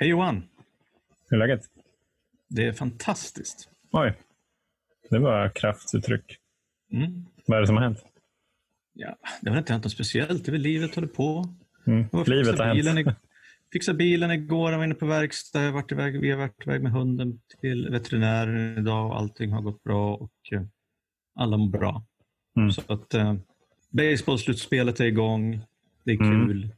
Hej Johan! Hur är läget? Det är fantastiskt. Oj, det var kraftuttryck. Mm. Vad är det som har hänt? Ja, det har inte hänt något speciellt. Det är väl livet håller på. Mm. Livet har bilen hänt. i- Fixade bilen igår, jag var inne på verkstad, jag varit iväg, vi har varit iväg med hunden till veterinären idag och allting har gått bra och eh, alla mår bra. Mm. Så att eh, baseballslutspelet är igång, det är Mm.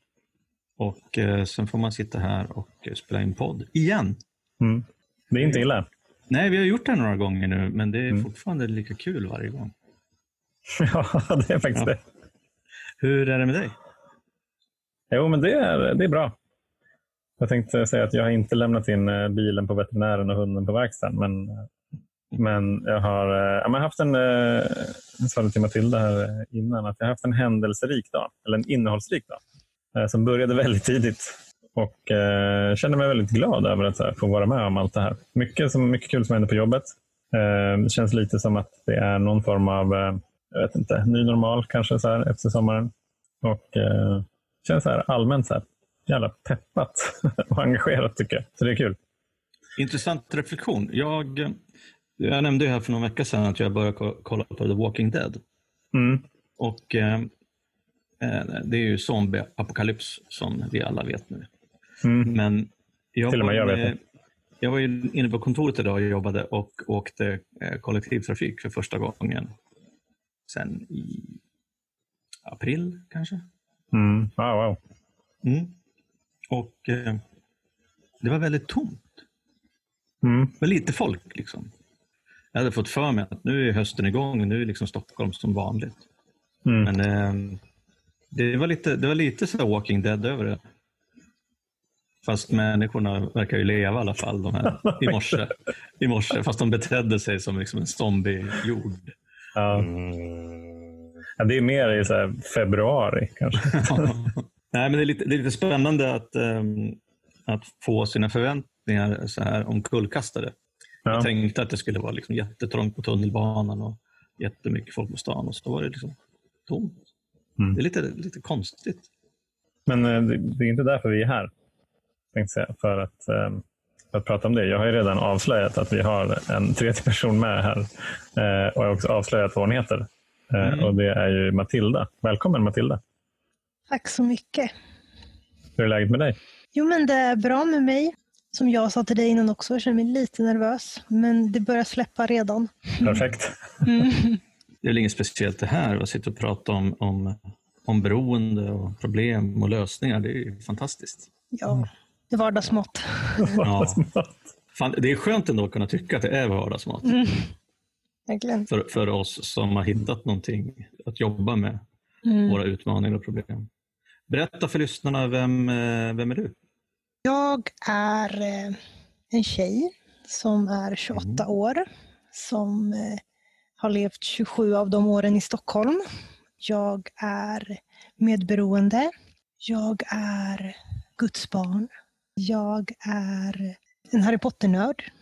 Och eh, sen får man sitta här och eh, spela in podd igen. Mm. Det är inte illa. Nej, vi har gjort det några gånger nu, men det är Mm. fortfarande lika kul varje gång. ja, det är faktiskt Ja. det. Hur är det med dig? Jo, men det är, det är bra. Jag tänkte säga att jag har inte lämnat in eh, bilen på veterinären och hunden på verkstaden. Men, men jag har eh, jag har haft en, jag sa det till Matilda här innan, att jag har haft en händelserik dag, eller en innehållsrik dag, som började väldigt tidigt. Och eh, känner mig väldigt glad över att här, få vara med om allt det här. Mycket, som, mycket kul som händer på jobbet. Eh, det känns lite som att det är någon form av, eh, jag vet inte, ny normal kanske så här, efter sommaren. Och eh, känns så här allmänt så här, jävla peppat och engagerat tycker jag. Så det är kul. Intressant reflektion. Jag, jag nämnde ju här för någon vecka sedan att jag började ko- kolla på The Walking Dead. Mm. Och eh, eh, Det är ju zombie-apokalyps som vi alla vet nu. Mm. Men jag Till och med jag vet inne- Jag var ju inne på kontoret idag och jobbade och åkte eh, kollektivtrafik för första gången sen i april kanske. Mm. Wow, wow. Mm. Och eh, det var väldigt tomt. Mm. Det var lite folk. liksom. Jag hade fått för mig att nu är hösten igång och nu är liksom Stockholm som vanligt. Mm. Men eh, det var lite, det var lite så Walking Dead över det. Fast människorna verkar ju leva i alla fall de här, i, morse, i morse. Fast de betedde sig som liksom en zombiejord. Ja. Ja, det är mer i så här februari kanske. Nej, men det, är lite, det är lite spännande att, ehm, att få sina förväntningar så här omkullkastade. Jag Ja. tänkte att det skulle vara liksom jättetrångt på tunnelbanan och jättemycket folk på stan och så var det liksom tomt. Mm. Det är lite, lite konstigt. Men eh, det, det är inte därför vi är här. Tänkte säga, för, att, eh, för att prata om det. Jag har ju redan avslöjat att vi har en tredje person med här. Eh, och jag har också avslöjat vad hon heter. Eh, Mm. Och det är ju Matilda. Välkommen Matilda. Tack så mycket. Hur är läget med dig? Jo, men det är bra med mig. Som jag sa till dig innan också, jag känner mig lite nervös. Men det börjar släppa redan. Perfekt. Mm. Det är väl inget speciellt det här, att sitta och prata om, om, om beroende och problem och lösningar. Det är ju fantastiskt. Ja, det är vardagsmat. Ja. Fan, det är skönt ändå att kunna tycka att det är vardagsmat. Mm. Verkligen. För, för oss som har hittat någonting att jobba med, Mm. våra utmaningar och problem. Berätta för lyssnarna, vem, eh, vem är du? Jag är eh, en tjej som är 28 år. Som eh, har levt 27 av de åren i Stockholm. Jag är medberoende. Jag är Guds barn. Jag är en Harry Potter-nörd.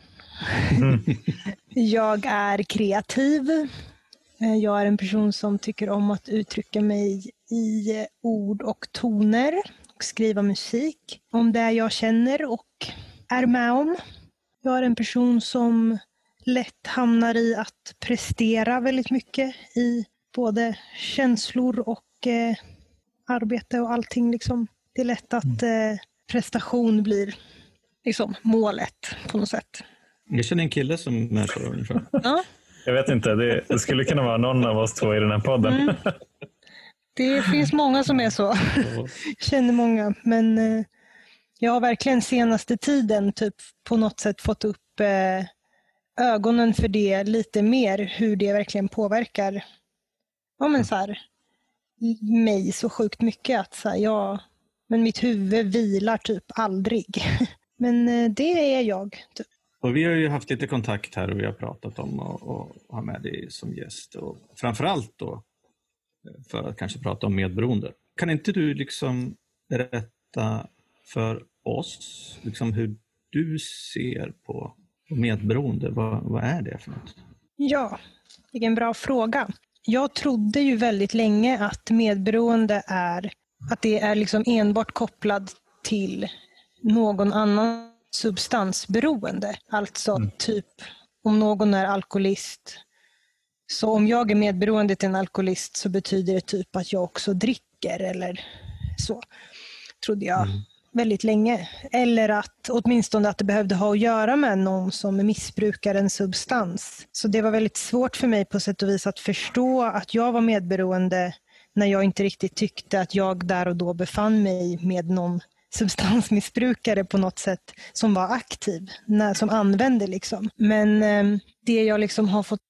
jag är kreativ. Eh, Jag är en person som tycker om att uttrycka mig i ord och toner och skriva musik om det jag känner och är med om. Jag är en person som lätt hamnar i att prestera väldigt mycket i både känslor och eh, arbete och allting. Liksom. Det är lätt att eh, prestation blir liksom, målet på något sätt. Jag känner en kille som är så ungefär. Ja, Jag vet inte, det, det skulle kunna vara någon av oss två i den här podden. Mm. det finns många som är så. Jag känner många, men eh, jag har verkligen senaste tiden typ på något sätt fått upp eh, ögonen för det lite mer, hur det verkligen påverkar ja, men så här, mig så sjukt mycket. att så här, jag, men Mitt huvud vilar typ aldrig. Men eh, det är jag. Typ. Och vi har ju haft lite kontakt här och vi har pratat om att ha med dig som gäst. Och framförallt då eh, för att kanske prata om medberoende. Kan inte du liksom berätta för oss liksom hur du ser på medberoende? Vad, vad är det för något? Ja, vilken bra fråga. Jag trodde ju väldigt länge att medberoende är att det är liksom enbart kopplat till någon annans substansberoende. Alltså mm. typ om någon är alkoholist. Så om jag är medberoende till en alkoholist så betyder det typ att jag också dricker eller så. Trodde jag. Mm väldigt länge. Eller att åtminstone att det behövde ha att göra med någon som missbrukar en substans. Så det var väldigt svårt för mig på sätt och vis att förstå att jag var medberoende när jag inte riktigt tyckte att jag där och då befann mig med någon substansmissbrukare på något sätt som var aktiv, som använde. Liksom. Men eh, det jag liksom har fått,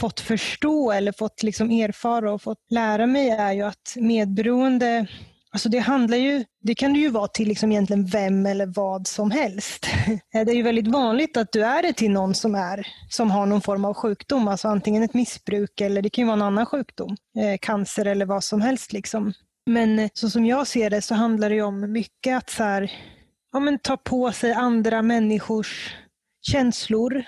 fått förstå eller fått liksom erfara och fått lära mig är ju att medberoende Alltså det handlar ju, det kan det ju vara till liksom egentligen vem eller vad som helst. Det är ju väldigt vanligt att du är det till någon som, är, som har någon form av sjukdom, alltså antingen ett missbruk eller det kan ju vara en annan sjukdom, eh, cancer eller vad som helst. Liksom. Men eh, så som jag ser det så handlar det om mycket att så här, ja, men ta på sig andra människors känslor,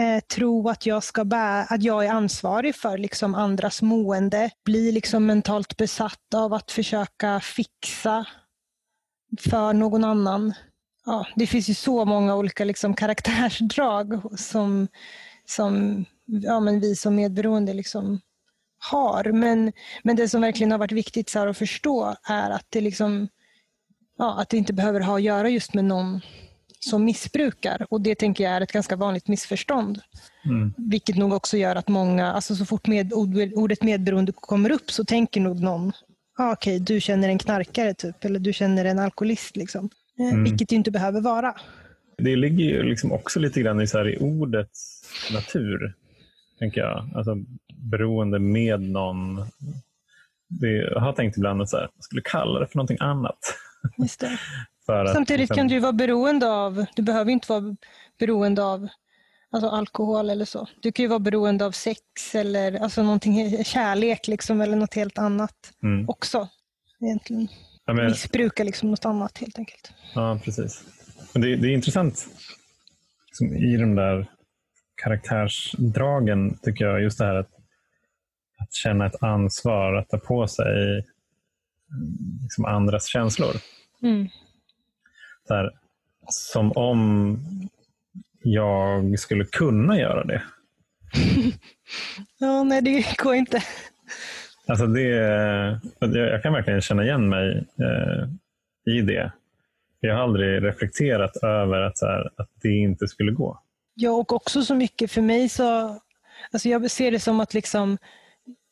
eh, tro att jag, ska bära, att jag är ansvarig för liksom andras mående, bli liksom mentalt besatt av att försöka fixa för någon annan. Ja, det finns ju så många olika liksom karaktärsdrag som, som ja, men vi som medberoende liksom har. Men, men det som verkligen har varit viktigt så att förstå är att det, liksom, ja, att det inte behöver ha att göra just med någon som missbrukar. Och Det tänker jag är ett ganska vanligt missförstånd. Mm. Vilket nog också gör att många, alltså så fort med, ordet medberoende kommer upp så tänker nog någon, ah, okej, okay, du känner en knarkare typ, eller du känner en alkoholist. Liksom. Eh, mm. Vilket det inte behöver vara. Det ligger ju liksom också lite grann i, så här, i ordets natur, tänker jag. Alltså beroende med någon. Det, jag har tänkt ibland att jag skulle kalla det för någonting annat. Just det. Samtidigt liksom... kan du vara beroende av, du behöver inte vara beroende av alltså alkohol eller så. Du kan ju vara beroende av sex eller alltså någonting, kärlek liksom, eller något helt annat mm. också. Egentligen. Ja, men... Missbruka liksom något annat helt enkelt. Ja, precis. Men det, det är intressant liksom, i de där karaktärsdragen tycker jag. Just det här att, att känna ett ansvar, att ta på sig liksom andras känslor. Mm här, som om jag skulle kunna göra det. ja, nej det går inte. Alltså det, jag kan verkligen känna igen mig eh, i det. Jag har aldrig reflekterat över att, så här, att det inte skulle gå. Ja, och också så mycket för mig så, alltså jag ser det som att, liksom,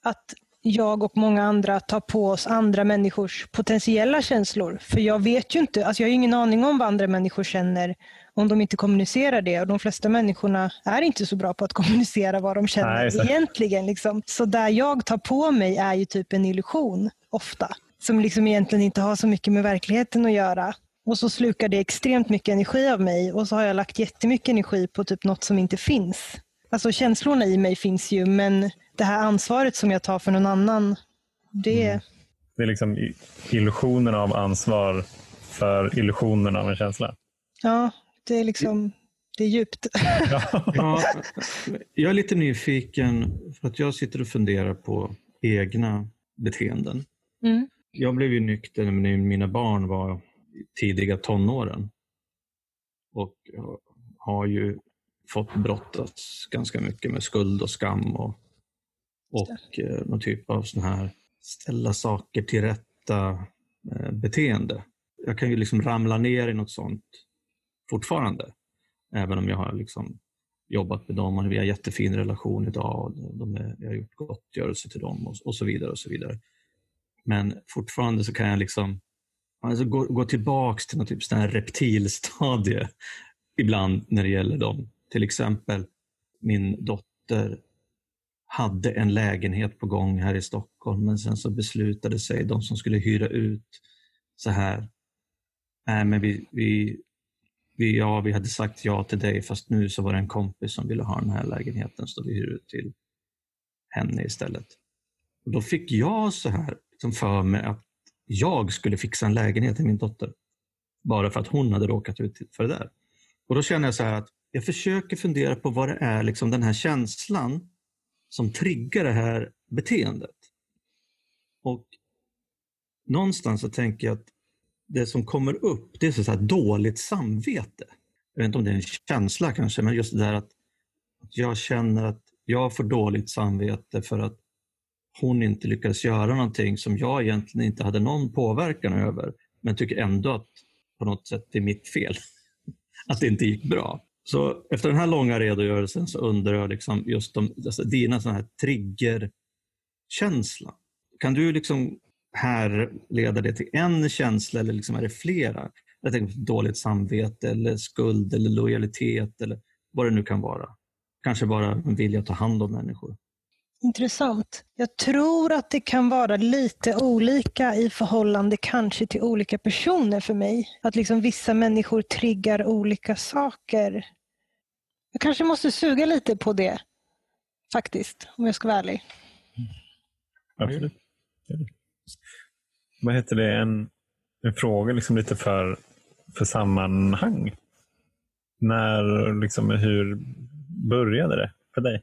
att jag och många andra tar på oss andra människors potentiella känslor. För jag vet ju inte, alltså jag har ingen aning om vad andra människor känner om de inte kommunicerar det. Och de flesta människorna är inte så bra på att kommunicera vad de känner Nej, egentligen. Liksom. Så där jag tar på mig är ju typ en illusion, ofta. Som liksom egentligen inte har så mycket med verkligheten att göra. Och så slukar det extremt mycket energi av mig och så har jag lagt jättemycket energi på typ något som inte finns. Alltså känslorna i mig finns ju men det här ansvaret som jag tar för någon annan, det... Mm. Det är liksom illusionen av ansvar för illusionen av en känsla. Ja, det är liksom det är djupt. ja, jag är lite nyfiken, för att jag sitter och funderar på egna beteenden. Mm. Jag blev ju nykter när mina barn var tidiga tonåren. Och har ju fått brottas ganska mycket med skuld och skam och och eh, någon typ av sån här ställa saker till rätta eh, beteende. Jag kan ju liksom ramla ner i något sånt fortfarande. Även om jag har liksom jobbat med dem och vi har jättefin relation idag. De är, jag har gjort gottgörelse till dem och, och, så vidare. och så vidare. Men fortfarande så kan jag liksom alltså gå, gå tillbaks till något typ sån här reptilstadie ibland när det gäller dem. Till exempel min dotter hade en lägenhet på gång här i Stockholm men sen så beslutade sig de som skulle hyra ut så här. Nej, men vi, vi, vi, ja, vi hade sagt ja till dig fast nu så var det en kompis som ville ha den här lägenheten så vi hyr ut till henne istället. Och då fick jag så här som för mig att jag skulle fixa en lägenhet till min dotter. Bara för att hon hade råkat ut för det där. Och Då känner jag så här att jag försöker fundera på vad det är, liksom den här känslan som triggar det här beteendet. Och någonstans så tänker jag att det som kommer upp, det är så här dåligt samvete. jag vet inte om det är en känsla kanske, men just det där att, att jag känner att jag får dåligt samvete för att hon inte lyckades göra någonting som jag egentligen inte hade någon påverkan över, men tycker ändå att på något sätt det är mitt fel. Att det inte gick bra. Så efter den här långa redogörelsen så undrar jag liksom just om alltså dina sådana här triggerkänsla. Kan du liksom härleda det till en känsla eller liksom är det flera? Jag tänker på dåligt samvete eller skuld eller lojalitet eller vad det nu kan vara. Kanske bara en vilja att ta hand om människor. Intressant. Jag tror att det kan vara lite olika i förhållande kanske till olika personer för mig. Att liksom vissa människor triggar olika saker. Jag kanske måste suga lite på det faktiskt, om jag ska vara ärlig. Absolut. Vad heter det? En, en fråga liksom lite för, för sammanhang. När, liksom, hur började det för dig?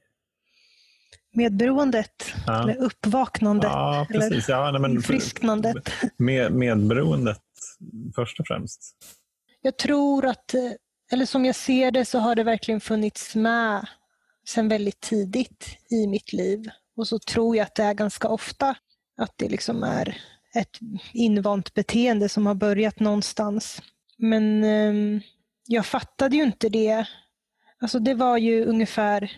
Medberoendet, ja. eller uppvaknandet, ja, precis. eller ja, men, frisknandet. Med, medberoendet först och främst. Jag tror att, eller som jag ser det, så har det verkligen funnits med sedan väldigt tidigt i mitt liv. Och så tror jag att det är ganska ofta att det liksom är ett invant beteende som har börjat någonstans. Men eh, jag fattade ju inte det. Alltså det var ju ungefär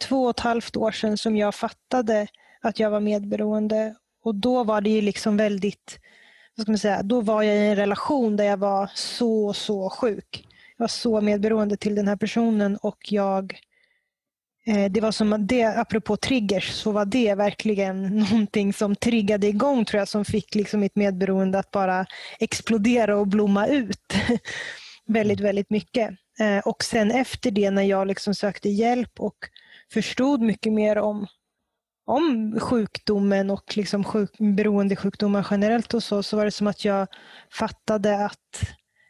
två och ett halvt år sedan som jag fattade att jag var medberoende. Och då var det ju liksom väldigt, vad ska man säga, då var jag i en relation där jag var så, så sjuk. Var så medberoende till den här personen och jag eh, det var som att det, apropå triggers, så var det verkligen någonting som triggade igång tror jag, som fick liksom mitt medberoende att bara explodera och blomma ut. väldigt, väldigt mycket. Eh, och sen efter det när jag liksom sökte hjälp och förstod mycket mer om, om sjukdomen och liksom sjuk, beroendesjukdomar generellt och så, så var det som att jag fattade att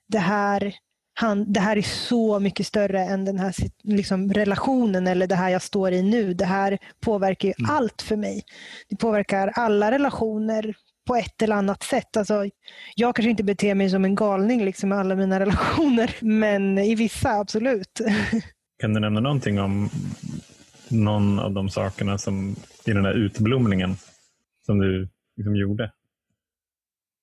det här, han, det här är så mycket större än den här liksom, relationen eller det här jag står i nu. Det här påverkar mm. allt för mig. Det påverkar alla relationer på ett eller annat sätt. Alltså, jag kanske inte beter mig som en galning liksom, i alla mina relationer, men i vissa absolut. Kan du nämna någonting om någon av de sakerna som i den där utblomningen som du liksom gjorde?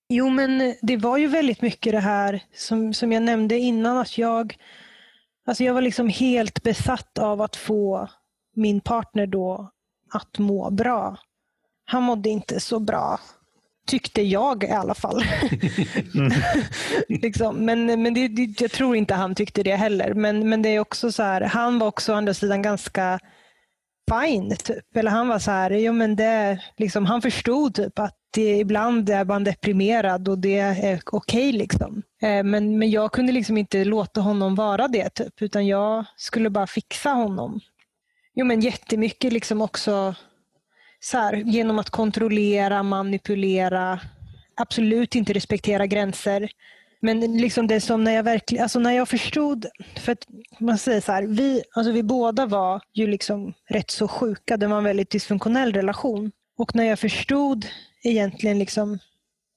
Jo, men det var ju väldigt mycket det här som, som jag nämnde innan att jag, alltså jag var liksom helt besatt av att få min partner då att må bra. Han mådde inte så bra Tyckte jag i alla fall. Mm. liksom. Men, men det, det, jag tror inte han tyckte det heller. Men, men det är också så här, han var också å andra sidan ganska fine. Typ. Eller han var så här, jo, men det, liksom, han förstod typ att det, ibland är man deprimerad och det är okej. Okay, liksom. Eh, men, men jag kunde liksom inte låta honom vara det, typ, utan jag skulle bara fixa honom. Jo, men jättemycket liksom också så här, genom att kontrollera, manipulera, absolut inte respektera gränser. Men liksom det som när jag verkligen, alltså när jag förstod, för att man säger så här, vi, alltså vi båda var ju liksom rätt så sjuka, det var en väldigt dysfunktionell relation. Och när jag förstod egentligen liksom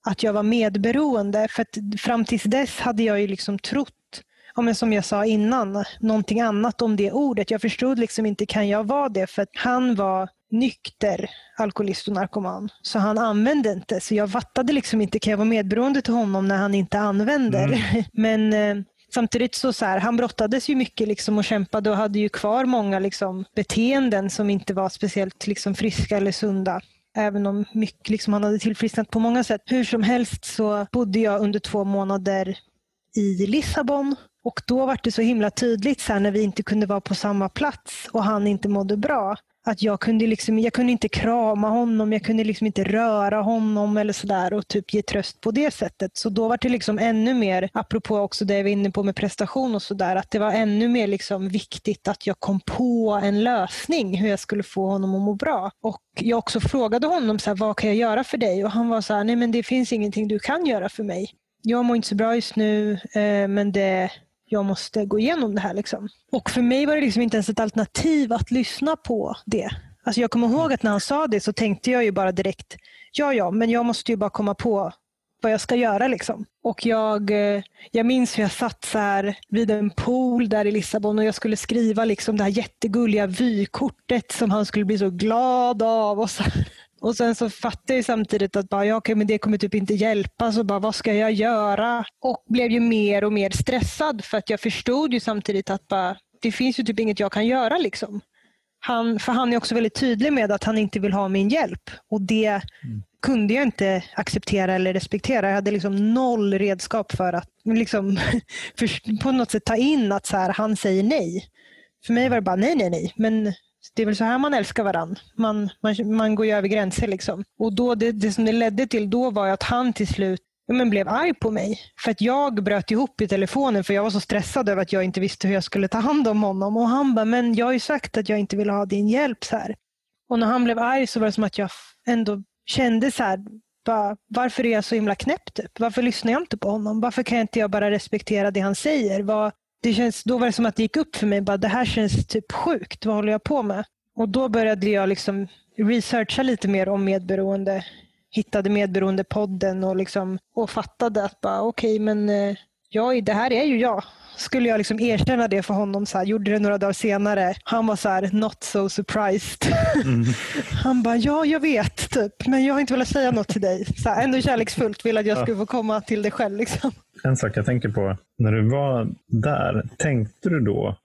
att jag var medberoende, för att fram tills dess hade jag ju liksom trott ja, men som jag sa innan, någonting annat om det ordet. Jag förstod liksom inte, kan jag vara det? För att han var nykter alkoholist och narkoman. Så han använde inte. Så jag fattade liksom inte, kan jag vara medberoende till honom när han inte använder? Mm. Men eh, samtidigt så, så här, han brottades ju mycket liksom och kämpade och hade ju kvar många liksom, beteenden som inte var speciellt liksom, friska eller sunda. Även om mycket, liksom, han hade tillfrisknat på många sätt. Hur som helst så bodde jag under två månader i Lissabon och då var det så himla tydligt så här, när vi inte kunde vara på samma plats och han inte mådde bra att jag kunde, liksom, jag kunde inte krama honom, jag kunde liksom inte röra honom eller sådär och typ ge tröst på det sättet. Så då var det liksom ännu mer, apropå också det jag var inne på med prestation och sådär, att det var ännu mer liksom viktigt att jag kom på en lösning hur jag skulle få honom att må bra. Och jag också frågade honom så här, vad kan jag göra för dig? Och han var så här, nej men det finns ingenting du kan göra för mig. Jag mår inte så bra just nu, eh, men det jag måste gå igenom det här. Liksom. Och för mig var det liksom inte ens ett alternativ att lyssna på det. Alltså jag kommer ihåg att när han sa det så tänkte jag ju bara direkt, ja ja, men jag måste ju bara komma på vad jag ska göra. Liksom. Och jag, eh, jag minns hur jag satt så här vid en pool där i Lissabon och jag skulle skriva liksom det här jättegulliga vykortet som han skulle bli så glad av. Och, så. Och sen så fattade jag samtidigt att bara, ja, okay, men det kommer typ inte hjälpa, så bara, vad ska jag göra? Och blev ju mer och mer stressad för att jag förstod ju samtidigt att bara, det finns ju typ inget jag kan göra. Liksom. Han, för han är också väldigt tydlig med att han inte vill ha min hjälp. Och det mm. kunde jag inte acceptera eller respektera. Jag hade liksom noll redskap för att liksom, för, på något sätt ta in att så här, han säger nej. För mig var det bara nej, nej, nej. Men det är väl så här man älskar varandra. Man, man, man går ju över gränser. Liksom. Och då, det, det som det ledde till då var att han till slut men blev arg på mig. För att jag bröt ihop i telefonen för jag var så stressad över att jag inte visste hur jag skulle ta hand om honom. Och han bara, men jag har ju sagt att jag inte vill ha din hjälp. så här. Och när han blev arg så var det som att jag ändå kände så här, bara, varför är jag så himla knäpp? Typ? Varför lyssnar jag inte på honom? Varför kan inte jag bara respektera det han säger? Vad, det känns, då var det som att det gick upp för mig, bara, det här känns typ sjukt. Vad håller jag på med? Och då började jag liksom researcha lite mer om medberoende hittade Medberoendepodden och, liksom, och fattade att bara, okay, men eh, jag, det här är ju jag. Skulle jag liksom erkänna det för honom, så här, gjorde det några dagar senare. Han var så här, not so surprised. Mm. Han bara, ja jag vet, typ, men jag har inte velat säga något till dig. Så här, ändå kärleksfullt, vill att jag skulle få komma till dig själv. Liksom. En sak jag tänker på, när du var där, tänkte du då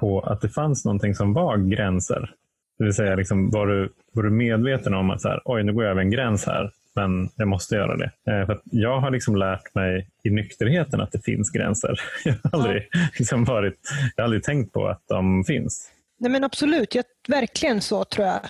på att det fanns någonting som var gränser? Det vill säga, liksom, var, du, var du medveten om att så här, oj, nu går jag över en gräns här, men jag måste göra det. Eh, för jag har liksom lärt mig i nykterheten att det finns gränser. Jag har aldrig, ja. liksom varit, jag har aldrig tänkt på att de finns. Nej men Absolut, jag, verkligen så tror jag.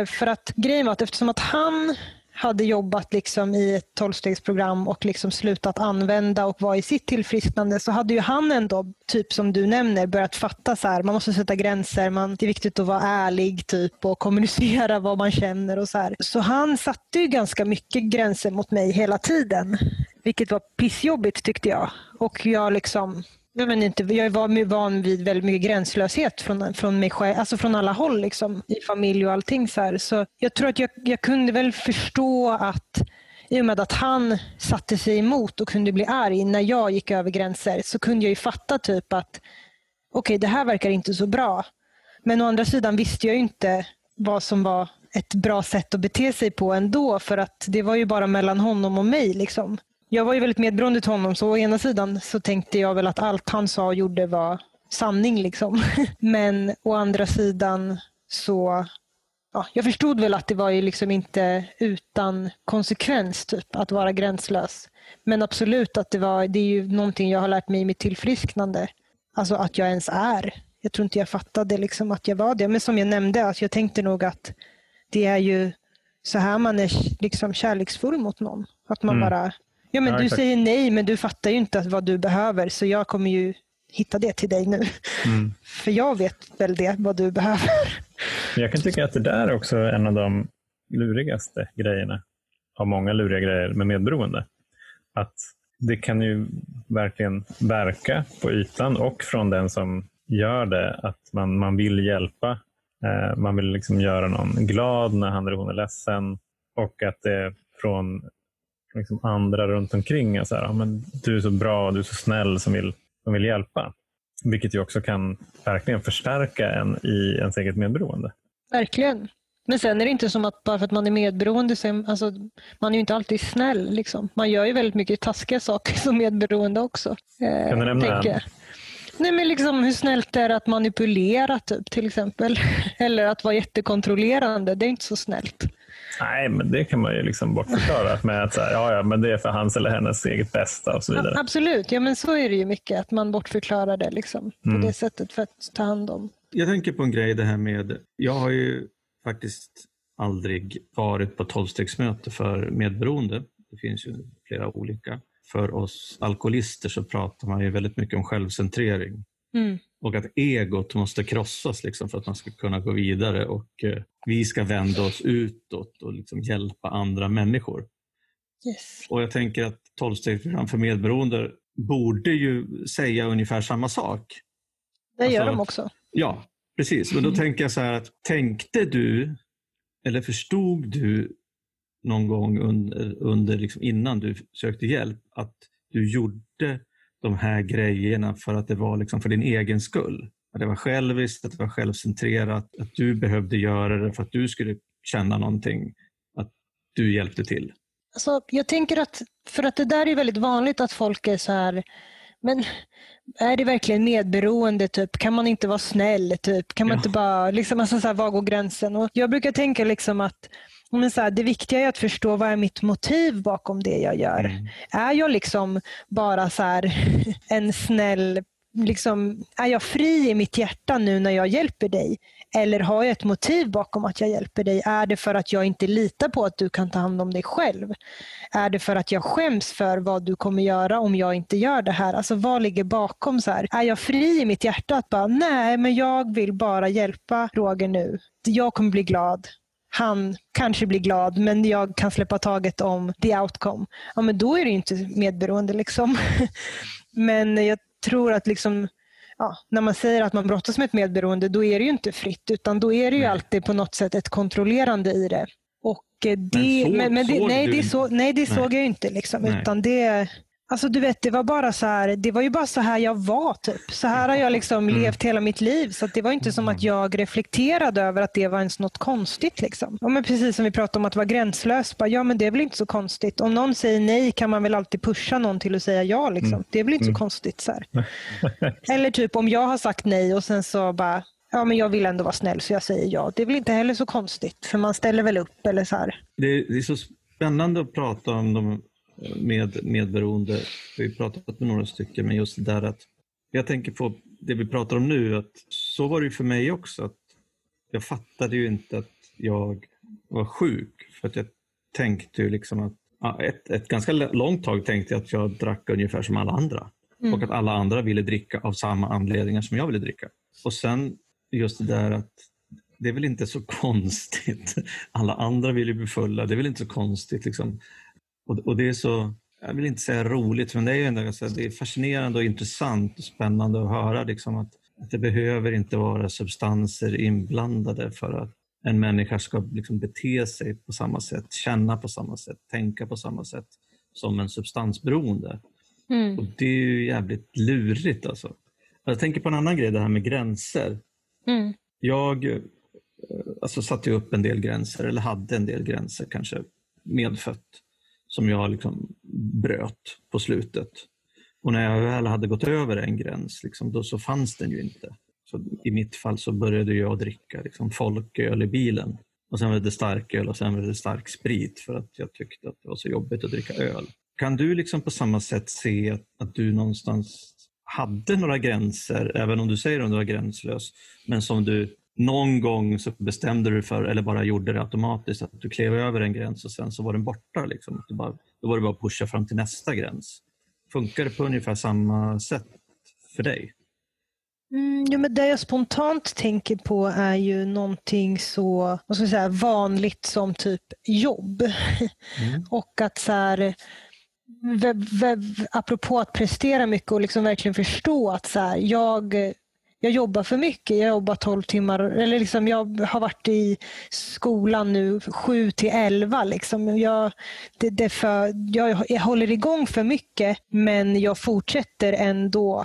Eh, för att grejen var att eftersom att han hade jobbat liksom i ett tolvstegsprogram och liksom slutat använda och var i sitt tillfrisknande så hade ju han ändå, typ som du nämner, börjat fatta så här, man måste sätta gränser, man, det är viktigt att vara ärlig typ och kommunicera vad man känner och så här. Så han satte ju ganska mycket gränser mot mig hela tiden, vilket var pissjobbigt tyckte jag. Och jag liksom jag, men inte, jag var van vid väldigt mycket gränslöshet från, från mig själv, alltså från alla håll liksom, i familj och allting. Så, här. så jag tror att jag, jag kunde väl förstå att i och med att han satte sig emot och kunde bli arg när jag gick över gränser så kunde jag ju fatta typ att okej, okay, det här verkar inte så bra. Men å andra sidan visste jag inte vad som var ett bra sätt att bete sig på ändå för att det var ju bara mellan honom och mig. Liksom jag var ju väldigt medberoende till honom så å ena sidan så tänkte jag väl att allt han sa och gjorde var sanning. Liksom. Men å andra sidan så ja, jag förstod väl att det var ju liksom inte utan konsekvens typ, att vara gränslös. Men absolut att det var, det är ju någonting jag har lärt mig i mitt tillfrisknande. Alltså att jag ens är. Jag tror inte jag fattade liksom att jag var det. Men som jag nämnde, alltså jag tänkte nog att det är ju så här man är liksom kärleksfull mot någon. Att man mm. bara Ja, men ja, du exakt. säger nej, men du fattar ju inte vad du behöver, så jag kommer ju hitta det till dig nu. Mm. För jag vet väl det, vad du behöver. Jag kan tycka att det där är också en av de lurigaste grejerna av många luriga grejer med medberoende. Att det kan ju verkligen verka på ytan och från den som gör det att man, man vill hjälpa. Eh, man vill liksom göra någon glad när han eller hon är ledsen och att det från liksom andra runt omkring. Så här, men du är så bra, du är så snäll som vill, som vill hjälpa. Vilket ju också kan verkligen förstärka en i ens eget medberoende. Verkligen. Men sen är det inte som att bara för att man är medberoende, så alltså, man är ju inte alltid snäll. Liksom. Man gör ju väldigt mycket taskiga saker som medberoende också. Eh, kan du nämna en? Nej, men liksom hur snällt det är att manipulera typ, till exempel. Eller att vara jättekontrollerande. Det är inte så snällt. Nej, men det kan man ju liksom bortförklara med att så här, ja, ja, men det är för hans eller hennes eget bästa och så vidare. Absolut, ja men så är det ju mycket, att man bortförklarar det liksom, på mm. det sättet för att ta hand om. Jag tänker på en grej det här med, jag har ju faktiskt aldrig varit på tolvstegsmöte för medberoende. Det finns ju flera olika. För oss alkoholister så pratar man ju väldigt mycket om självcentrering. Mm. Och att egot måste krossas liksom för att man ska kunna gå vidare och eh, vi ska vända oss utåt och liksom hjälpa andra människor. Yes. Och jag tänker att tolvstegsprogram för medberoende borde ju säga ungefär samma sak. Det gör alltså, de också. Ja, precis. Men då tänker jag så här att tänkte du eller förstod du någon gång under, under liksom innan du sökte hjälp att du gjorde de här grejerna för att det var liksom för din egen skull. Att det var själviskt, att det var självcentrerat, att du behövde göra det för att du skulle känna någonting, att du hjälpte till. Alltså, jag tänker att, för att det där är väldigt vanligt att folk är så här, men är det verkligen medberoende? Typ? Kan man inte vara snäll? Typ? Kan man ja. inte bara, liksom, alltså, så här, var går gränsen? Och jag brukar tänka liksom att men så här, det viktiga är att förstå vad är mitt motiv bakom det jag gör. Mm. Är jag liksom bara så här, en snäll liksom, är jag fri i mitt hjärta nu när jag hjälper dig? Eller har jag ett motiv bakom att jag hjälper dig? Är det för att jag inte litar på att du kan ta hand om dig själv? Är det för att jag skäms för vad du kommer göra om jag inte gör det här? Alltså vad ligger bakom? så här? Är jag fri i mitt hjärta att bara, nej men jag vill bara hjälpa Roger nu. Jag kommer bli glad han kanske blir glad men jag kan släppa taget om the outcome. Ja, men då är det inte medberoende. Liksom. men jag tror att liksom, ja, när man säger att man brottas med ett medberoende, då är det ju inte fritt, utan då är det ju nej. alltid på något sätt ett kontrollerande i det. Och det, men, så, men, men det, nej, det så, nej, det såg jag inte. Liksom, utan det, Alltså du vet, det var bara så här, det var ju bara så här jag var. Typ. Så här har jag liksom mm. levt hela mitt liv. Så det var inte som att jag reflekterade över att det var ens något konstigt. Liksom. Ja, men precis som vi pratade om att vara gränslös. Bara, ja, men det är väl inte så konstigt. Om någon säger nej kan man väl alltid pusha någon till att säga ja. Liksom. Mm. Det är väl inte så mm. konstigt. Så Eller typ om jag har sagt nej och sen så bara, ja men jag vill ändå vara snäll så jag säger ja. Det är väl inte heller så konstigt. För man ställer väl upp eller så här. Det, det är så spännande att prata om de med medberoende. Vi har pratat med några stycken, men just det där att jag tänker på det vi pratar om nu, att så var det ju för mig också. att Jag fattade ju inte att jag var sjuk för att jag tänkte ju liksom att ett, ett ganska långt tag tänkte jag att jag drack ungefär som alla andra mm. och att alla andra ville dricka av samma anledningar som jag ville dricka. Och sen just det där att det är väl inte så konstigt. Alla andra vill ju bli fulla, det är väl inte så konstigt. Liksom. Och, och det är så, jag vill inte säga roligt, men det är, ändå, det är fascinerande och intressant och spännande att höra liksom, att, att det behöver inte vara substanser inblandade för att en människa ska liksom bete sig på samma sätt, känna på samma sätt, tänka på samma sätt som en substansberoende. Mm. Och Det är ju jävligt lurigt. Alltså. Jag tänker på en annan grej, det här med gränser. Mm. Jag eh, alltså, satte upp en del gränser, eller hade en del gränser kanske medfött som jag liksom bröt på slutet. Och när jag väl hade gått över en gräns, liksom, då så fanns den ju inte. Så I mitt fall så började jag dricka liksom, folköl i bilen. Och Sen blev det starköl och sen blev det stark sprit för att jag tyckte att det var så jobbigt att dricka öl. Kan du liksom på samma sätt se att, att du någonstans hade några gränser, även om du säger att du var gränslös, men som du någon gång så bestämde du för, eller bara gjorde det automatiskt, att du klev över en gräns och sen så var den borta. Liksom. Du bara, då var det bara att pusha fram till nästa gräns. Funkar det på ungefär samma sätt för dig? Mm, ja, men det jag spontant tänker på är ju någonting så vad ska jag säga, vanligt som typ jobb. Mm. och att så här, apropå att prestera mycket och liksom verkligen förstå att så här, jag jag jobbar för mycket. Jag jobbar 12 timmar. Eller liksom jag har varit i skolan nu 7 till 11. Liksom. Jag, det, det för, jag, jag håller igång för mycket men jag fortsätter ändå.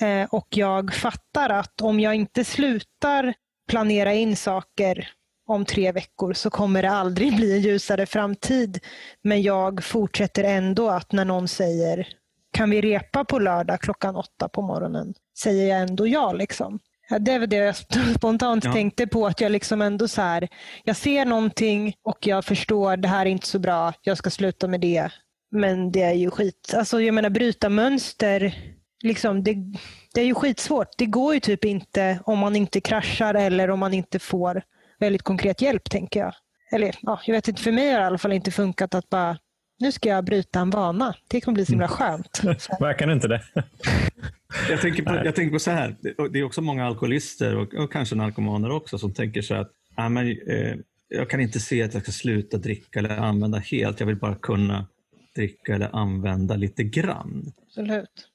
Eh, och jag fattar att om jag inte slutar planera in saker om tre veckor så kommer det aldrig bli en ljusare framtid. Men jag fortsätter ändå att när någon säger kan vi repa på lördag klockan åtta på morgonen? Säger jag ändå ja. Liksom. Det väl det jag spontant ja. tänkte på. att Jag liksom ändå så här, jag ser någonting och jag förstår det här är inte så bra. Jag ska sluta med det. Men det är ju skit. Alltså jag menar bryta mönster. Liksom, det, det är ju skitsvårt. Det går ju typ inte om man inte kraschar eller om man inte får väldigt konkret hjälp tänker jag. Eller ja, jag vet inte, för mig har det i alla fall inte funkat att bara nu ska jag bryta en vana. Det kommer bli så himla skönt. Verkar inte det? jag, tänker på, jag tänker på så här, det är också många alkoholister och, och kanske narkomaner också som tänker så att ja, men, eh, jag kan inte se att jag ska sluta dricka eller använda helt. Jag vill bara kunna dricka eller använda lite grann. Absolut.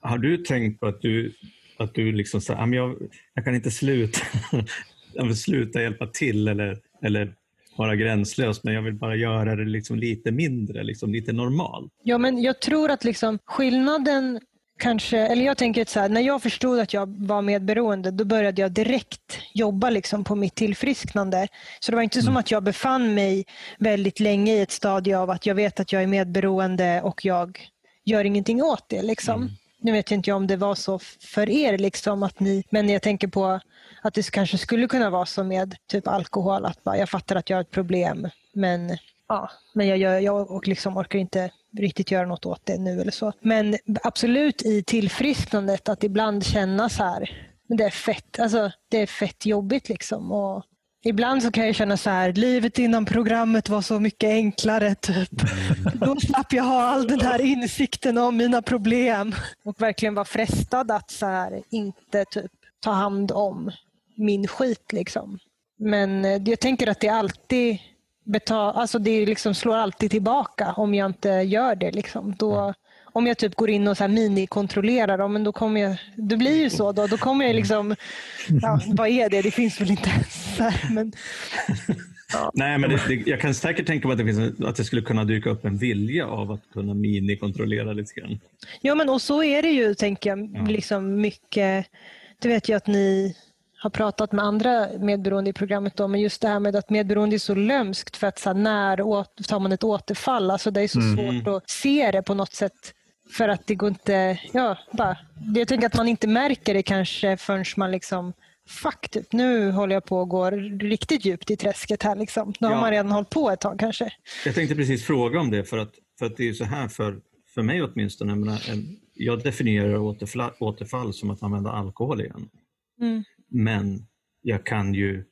Har du tänkt på att du, att du liksom så, jag, jag kan inte sluta, jag vill sluta hjälpa till eller, eller vara gränslös, men jag vill bara göra det liksom lite mindre, liksom lite normalt. Ja, men jag tror att liksom skillnaden kanske, eller jag tänker så här, när jag förstod att jag var medberoende, då började jag direkt jobba liksom på mitt tillfrisknande. Så det var inte mm. som att jag befann mig väldigt länge i ett stadie av att jag vet att jag är medberoende och jag gör ingenting åt det. Liksom. Mm. Nu vet jag inte om det var så för er, liksom, att ni, men jag tänker på att det kanske skulle kunna vara så med typ alkohol, att bara, jag fattar att jag har ett problem, men, ja, men jag, gör, jag och liksom orkar inte riktigt göra något åt det nu eller så. Men absolut i tillfrisknandet att ibland känna så här, det är fett, alltså, det är fett jobbigt liksom. Och Ibland så kan jag känna så här, livet innan programmet var så mycket enklare. Typ. Då slapp jag ha all den här insikten om mina problem och verkligen vara frestad att så här, inte typ, ta hand om min skit. Liksom. Men eh, jag tänker att det alltid betal, alltså det liksom slår alltid tillbaka om jag inte gör det. Liksom. Då, om jag typ går in och så här minikontrollerar dem, men då kommer jag, det blir ju så då, då kommer jag liksom, ja, vad är det? Det finns väl inte ens här, men, ja. Nej, men det, det, jag kan säkert tänka mig att det, finns, att det skulle kunna dyka upp en vilja av att kunna minikontrollera lite grann. Ja, men och så är det ju, tänker jag, ja. liksom mycket, det vet jag att ni har pratat med andra medberoende i programmet om, men just det här med att medberoende är så lömskt för att så här, när tar man ett återfall? Alltså det är så mm. svårt att se det på något sätt för att det går inte, ja, bara, jag tänker att man inte märker det kanske förrän man liksom Fuck, typ, nu håller jag på att gå riktigt djupt i träsket här. Liksom. Då ja. har man redan hållit på ett tag kanske. Jag tänkte precis fråga om det, för att, för att det är så här för, för mig åtminstone. Jag, menar, jag definierar återfall, återfall som att använda alkohol igen. Mm. Men jag kan ju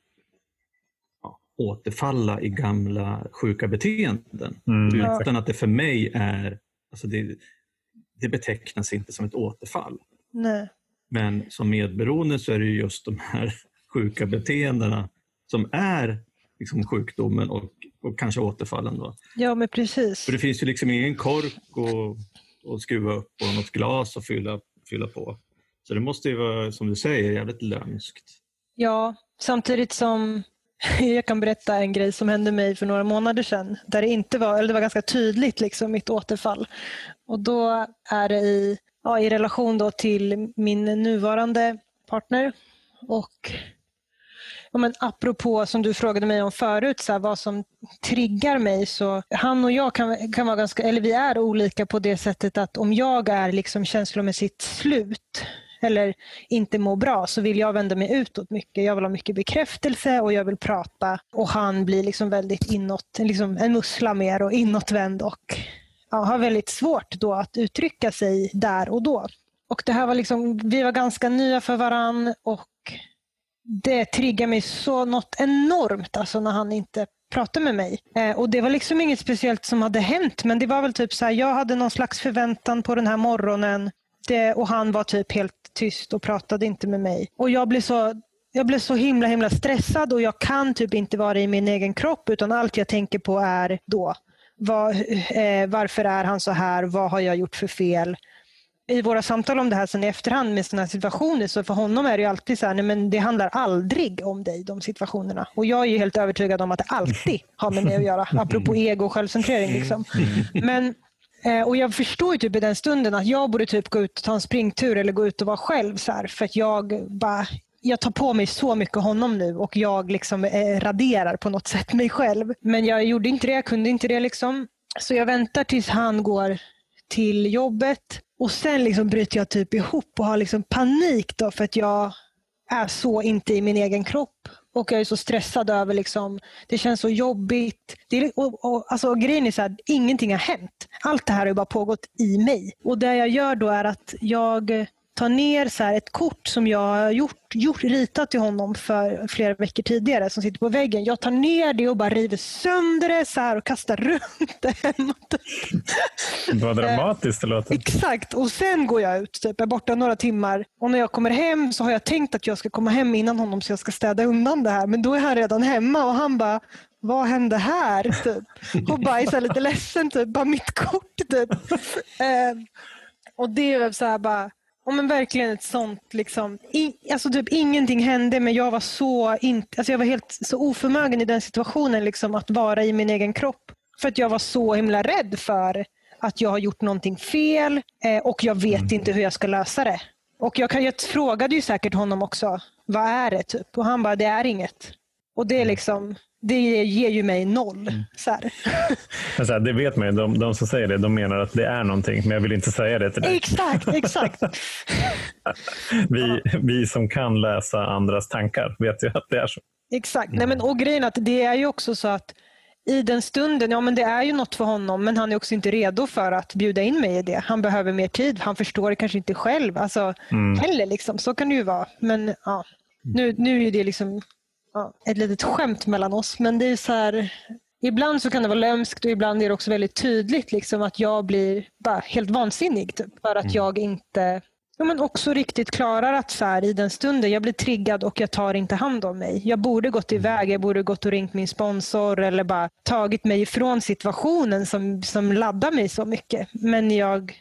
ja, återfalla i gamla sjuka beteenden mm. utan att det för mig är, alltså det, det betecknas inte som ett återfall. Nej. Men som medberoende så är det just de här sjuka beteendena som är liksom sjukdomen och, och kanske återfallen. Då. Ja, men precis. För det finns ju liksom ingen kork att skruva upp och något glas att fylla, fylla på. Så det måste ju vara, som du säger, jävligt lömskt. Ja, samtidigt som jag kan berätta en grej som hände mig för några månader sedan. Där det inte var, eller det var ganska tydligt, liksom, mitt återfall. Och då är det i, ja, i relation då till min nuvarande partner. Och ja, men apropå som du frågade mig om förut, så här, vad som triggar mig. så Han och jag kan, kan vara ganska, eller vi är olika på det sättet att om jag är liksom känslomässigt slut eller inte mår bra så vill jag vända mig utåt mycket. Jag vill ha mycket bekräftelse och jag vill prata och han blir liksom väldigt inåt, liksom en mussla mer och inåtvänd och ja, har väldigt svårt då att uttrycka sig där och då. Och det här var liksom, vi var ganska nya för varann och det triggar mig så något enormt alltså när han inte pratar med mig. Eh, och Det var liksom inget speciellt som hade hänt men det var väl typ så här, jag hade någon slags förväntan på den här morgonen det, och han var typ helt tyst och pratade inte med mig. Och jag blev så jag blev så himla himla stressad och jag kan typ inte vara i min egen kropp utan allt jag tänker på är då var, eh, varför är han så här? Vad har jag gjort för fel? I våra samtal om det här sen i efterhand med sådana här situationer så för honom är det alltid så här, nej, men det handlar aldrig om dig, de situationerna. Och jag är helt övertygad om att det alltid har med mig att göra, apropå ego och självcentrering. Liksom. Men Eh, Eh, och jag förstår ju typ i den stunden att jag borde typ gå ut och ta en springtur eller gå ut och vara själv. Så här, för att jag bara, jag tar på mig så mycket honom nu och jag liksom eh, raderar på något sätt mig själv. Men jag gjorde inte det, jag kunde inte det. liksom. Så jag väntar tills han går till jobbet och sen liksom bryter jag typ ihop och har liksom panik då för att jag är så inte i min egen kropp och jag är så stressad över, liksom, det känns så jobbigt. Det är, och, och, alltså, grejen är så här, ingenting har hänt. Allt det här har bara pågått i mig. Och det jag gör då är att jag tar ner så ett kort som jag har gjort, gjort, ritat till honom för flera veckor tidigare som sitter på väggen. Jag tar ner det och bara river sönder det så här och kastar runt det. Vad dramatiskt det låter. Exakt. Och sen går jag ut, typ, är borta några timmar. Och när jag kommer hem så har jag tänkt att jag ska komma hem innan honom så jag ska städa undan det här. Men då är han redan hemma och han bara vad hände här? Typ. Och bara är lite ledsen, typ. bara mitt kort. Typ. Eh, och det är så här bara Ja, men verkligen ett sånt, liksom, i, alltså typ ingenting hände men jag var så, in, alltså jag var helt så oförmögen i den situationen liksom, att vara i min egen kropp. För att jag var så himla rädd för att jag har gjort någonting fel eh, och jag vet mm. inte hur jag ska lösa det. Och jag, kan, jag frågade ju säkert honom också, vad är det? Typ? Och han bara, det är inget. Och det är mm. liksom, det ger ju mig noll. Mm. Så, här. så här, det vet man ju, de, de, som säger det, de menar att det är någonting, men jag vill inte säga det till dig. Exakt, exakt. vi, vi som kan läsa andras tankar vet ju att det är så. Exakt, Nej, men, och grejen att det är ju också så att i den stunden, ja men det är ju något för honom men han är också inte redo för att bjuda in mig i det. Han behöver mer tid, han förstår det kanske inte själv alltså, mm. heller. Liksom. Så kan det ju vara. Men ja, nu, nu är det liksom ja, ett litet skämt mellan oss men det är så här, ibland så kan det vara lömskt och ibland är det också väldigt tydligt liksom, att jag blir bara helt vansinnig typ, för att mm. jag inte Ja, men också riktigt klarar att så här, i den stunden, jag blir triggad och jag tar inte hand om mig. Jag borde gått mm. iväg, jag borde gått och ringt min sponsor eller bara tagit mig ifrån situationen som, som laddar mig så mycket. Men jag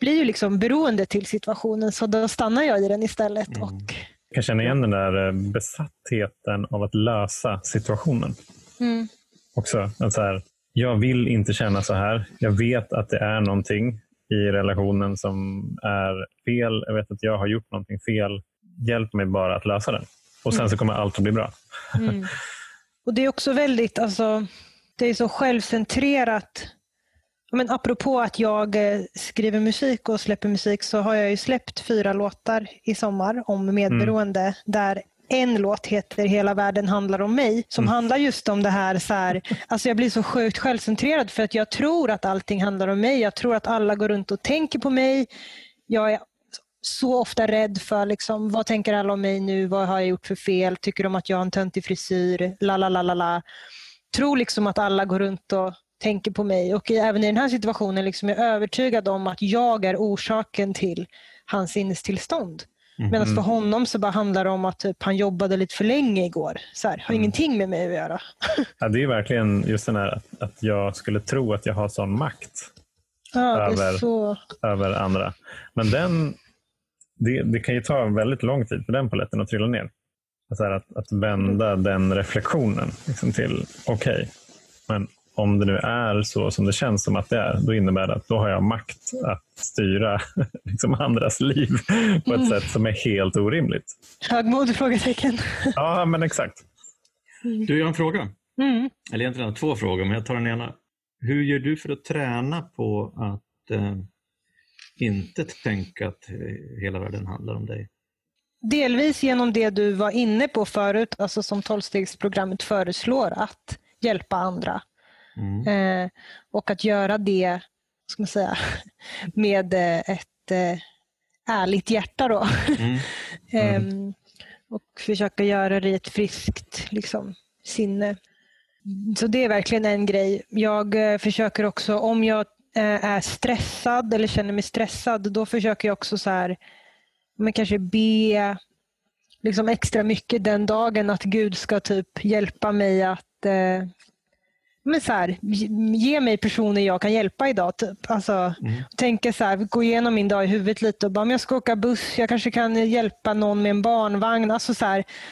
blir ju liksom beroende till situationen så då stannar jag i den istället. Mm. Och... Jag kan känna igen den där eh, besattheten av att lösa situationen. Mm. Också, att så här, jag vill inte känna så här. Jag vet att det är någonting i relationen som är fel. Jag vet att jag har gjort någonting fel. Hjälp mig bara att lösa det. Och sen mm. så kommer allt att bli bra. Mm. Och Det är också väldigt, alltså, det är så självcentrerat. Men apropå att jag eh, skriver musik och släpper musik så har jag ju släppt fyra låtar i sommar om medberoende mm. där en låt heter Hela världen handlar om mig som mm. handlar just om det här, så här, alltså jag blir så sjukt självcentrerad för att jag tror att allting handlar om mig. Jag tror att alla går runt och tänker på mig. Jag är så ofta rädd för liksom, vad tänker alla om mig nu? Vad har jag gjort för fel? Tycker de att jag har en töntig frisyr? La, la, la, la, la. Tror liksom att alla går runt och tänker på mig och även i den här situationen liksom är jag övertygad om att jag är orsaken till hans sinnestillstånd. Mm. Medan för honom så bara handlar det om att typ, han jobbade lite för länge igår. Så här, har mm. ingenting med mig att göra. ja, det är verkligen just den här att, att jag skulle tro att jag har sån makt ja, över, så... över andra. Men den, det, det, kan ju ta väldigt lång tid för den paletten att trilla ner. Alltså att, att vända mm. den reflektionen liksom till okej, okay, men om det nu är så som det känns som att det är, då innebär det att då har jag makt att styra liksom andras liv på ett mm. sätt som är helt orimligt. Högmod? Frågetecken. ja, men exakt. Du, jag har en fråga. Mm. Eller egentligen två frågor, men jag tar den ena. Hur gör du för att träna på att eh, inte tänka att hela världen handlar om dig? Delvis genom det du var inne på förut, alltså som tolvstegsprogrammet föreslår, att hjälpa andra. Mm. Eh, och att göra det ska man säga, med eh, ett eh, ärligt hjärta. Då. Mm. Mm. och försöka göra det i ett friskt liksom, sinne. Så det är verkligen en grej. Jag eh, försöker också, om jag eh, är stressad eller känner mig stressad, då försöker jag också så här, men kanske be liksom extra mycket den dagen att Gud ska typ hjälpa mig att eh, men så här, ge mig personer jag kan hjälpa idag. Typ. Alltså, mm. Tänka så här, gå igenom min dag i huvudet lite och bara, om jag ska åka buss, jag kanske kan hjälpa någon med en barnvagn. Alltså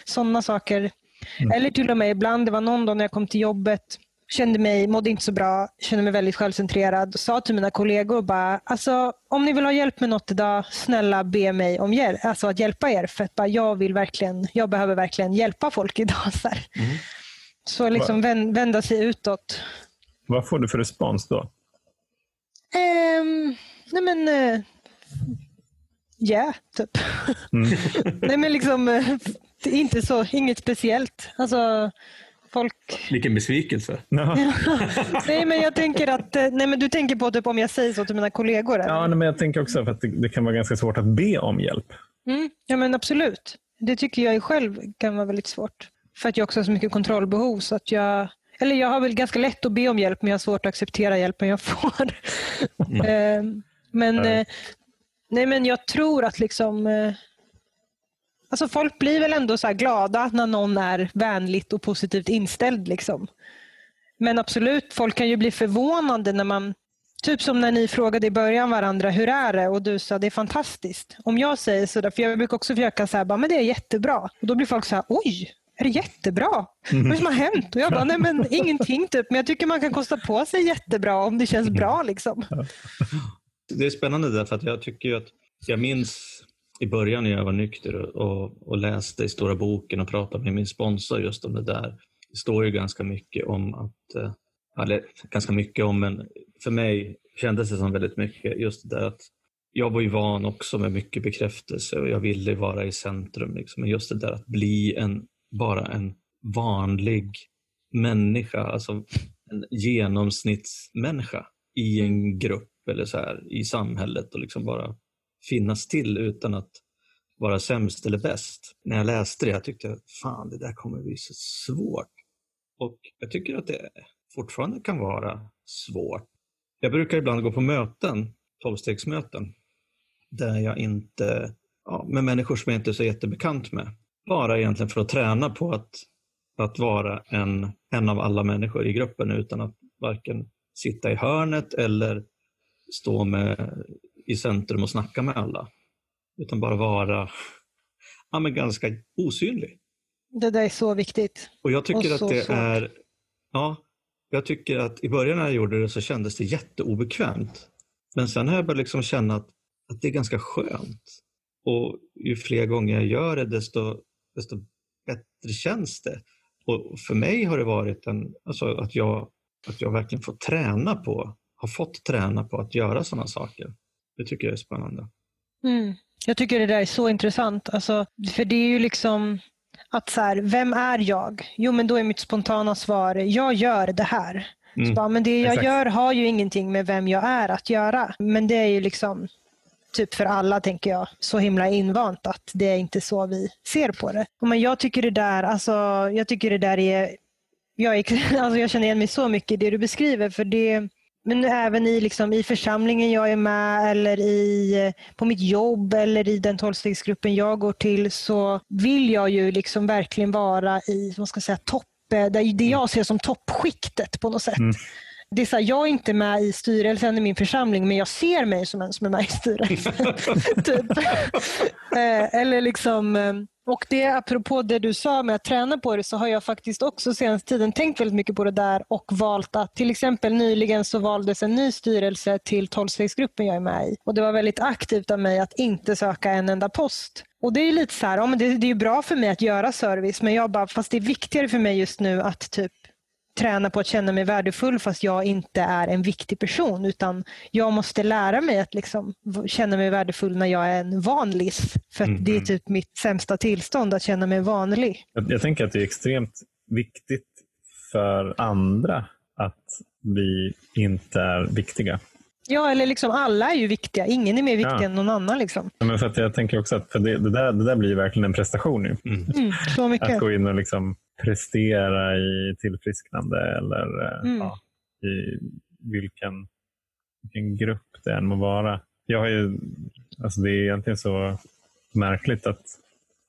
sådana saker. Mm. Eller till och med ibland, det var någon dag när jag kom till jobbet, kände mig, mådde inte så bra, kände mig väldigt självcentrerad. Sa till mina kollegor bara, alltså, om ni vill ha hjälp med något idag, snälla be mig om hjälp, alltså att hjälpa er. För att bara, jag, vill verkligen, jag behöver verkligen hjälpa folk idag. Så mm. Så liksom vända sig utåt. Vad får du för respons då? Um, nej men, uh, yeah, typ. Mm. nej men liksom, uh, inte så, inget speciellt. Alltså, folk... Vilken besvikelse. nej men jag tänker att, eh, nej men du tänker på typ om jag säger så till mina kollegor? Eller? Ja, nej, men jag tänker också för att det, det, kan vara ganska svårt att be om hjälp. Mm, ja men absolut. Det tycker jag själv kan vara väldigt svårt. För att jag också har så mycket kontrollbehov. Så att jag, eller jag har väl ganska lätt att be om hjälp men jag har svårt att acceptera hjälpen jag får. Mm. Ehm, men, mm. nej, men jag tror att liksom eh, Alltså folk blir väl ändå så glada när någon är vänligt och positivt inställd. Liksom. Men absolut, folk kan ju bli förvånade när man Typ som när ni frågade i början varandra, hur är det? Och du sa, det är fantastiskt. Om jag säger sådär, för jag brukar också försöka säga, men det är jättebra. Och då blir folk så här, oj, är det jättebra? Vad är det som har hänt? Och jag bara, nej men ingenting typ. Men jag tycker man kan kosta på sig jättebra om det känns bra. Liksom. Det är spännande därför att jag tycker att jag minns i början när jag var nykter och, och läste i Stora boken och pratade med min sponsor just om det där. Det står ju ganska mycket om att, eh, eller ganska mycket om, men för mig kändes det som väldigt mycket just det där att jag var ju van också med mycket bekräftelse och jag ville vara i centrum. Liksom. Men just det där att bli en, bara en vanlig människa, alltså en genomsnittsmänniska i en grupp eller så här i samhället och liksom bara finnas till utan att vara sämst eller bäst. När jag läste det jag tyckte jag fan det där kommer bli så svårt. Och jag tycker att det fortfarande kan vara svårt. Jag brukar ibland gå på möten, tolvstegsmöten, där jag inte, ja, med människor som jag inte är så jättebekant med. Bara egentligen för att träna på att, att vara en, en av alla människor i gruppen utan att varken sitta i hörnet eller stå med, i centrum och snacka med alla. Utan bara vara ja, men ganska osynlig. Det där är så viktigt. Och jag tycker och att det är, ja, jag tycker att i början när jag gjorde det så kändes det jätteobekvämt. Men sen har jag börjat liksom känna att, att det är ganska skönt. Och ju fler gånger jag gör det desto, desto bättre känns det. Och för mig har det varit en, alltså att, jag, att jag verkligen får träna på, har fått träna på att göra sådana saker. Det tycker jag är spännande. Mm. Jag tycker det där är så intressant. Alltså, för det är ju liksom att så här, vem är jag? Jo, men då är mitt spontana svar, jag gör det här. Mm. Så bara, men det jag Exakt. gör har ju ingenting med vem jag är att göra. Men det är ju liksom, typ för alla tänker jag, så himla invant att det är inte så vi ser på det. Men jag tycker det där, alltså, jag tycker det där är, jag, är, alltså jag känner igen mig så mycket i det du beskriver. för det men även i, liksom, i församlingen jag är med eller i, eh, på mitt jobb eller i den tolvstegsgruppen jag går till så vill jag ju liksom verkligen vara i vad ska jag säga, topp, eh, det jag ser som toppskiktet på något sätt. Mm. Det är så här, jag är inte med i styrelsen i min församling men jag ser mig som en som är med i styrelsen. typ. Eh, eller liksom eh, och det apropå det du sa med att träna på det så har jag faktiskt också senaste tiden tänkt väldigt mycket på det där och valt att till exempel nyligen så valdes en ny styrelse till tolvstegsgruppen jag är med i och det var väldigt aktivt av mig att inte söka en enda post. Och det är lite så här, ja, men det, det är bra för mig att göra service men jag bara, fast det är viktigare för mig just nu att typ träna på att känna mig värdefull fast jag inte är en viktig person utan jag måste lära mig att liksom känna mig värdefull när jag är en vanlis. För mm. det är mm. typ mitt sämsta tillstånd att känna mig vanlig. Jag, jag tänker att det är extremt viktigt för andra att vi inte är viktiga. Ja, eller liksom alla är ju viktiga. Ingen är mer viktig ja. än någon annan. Liksom. Ja, men för att jag tänker också att för det, det, där, det där blir verkligen en prestation nu. Mm. Mm, så mycket. Att gå in och liksom prestera i tillfrisknande eller eh, mm. ja, i vilken, vilken grupp det än må vara. Jag har ju, alltså det är egentligen så märkligt att,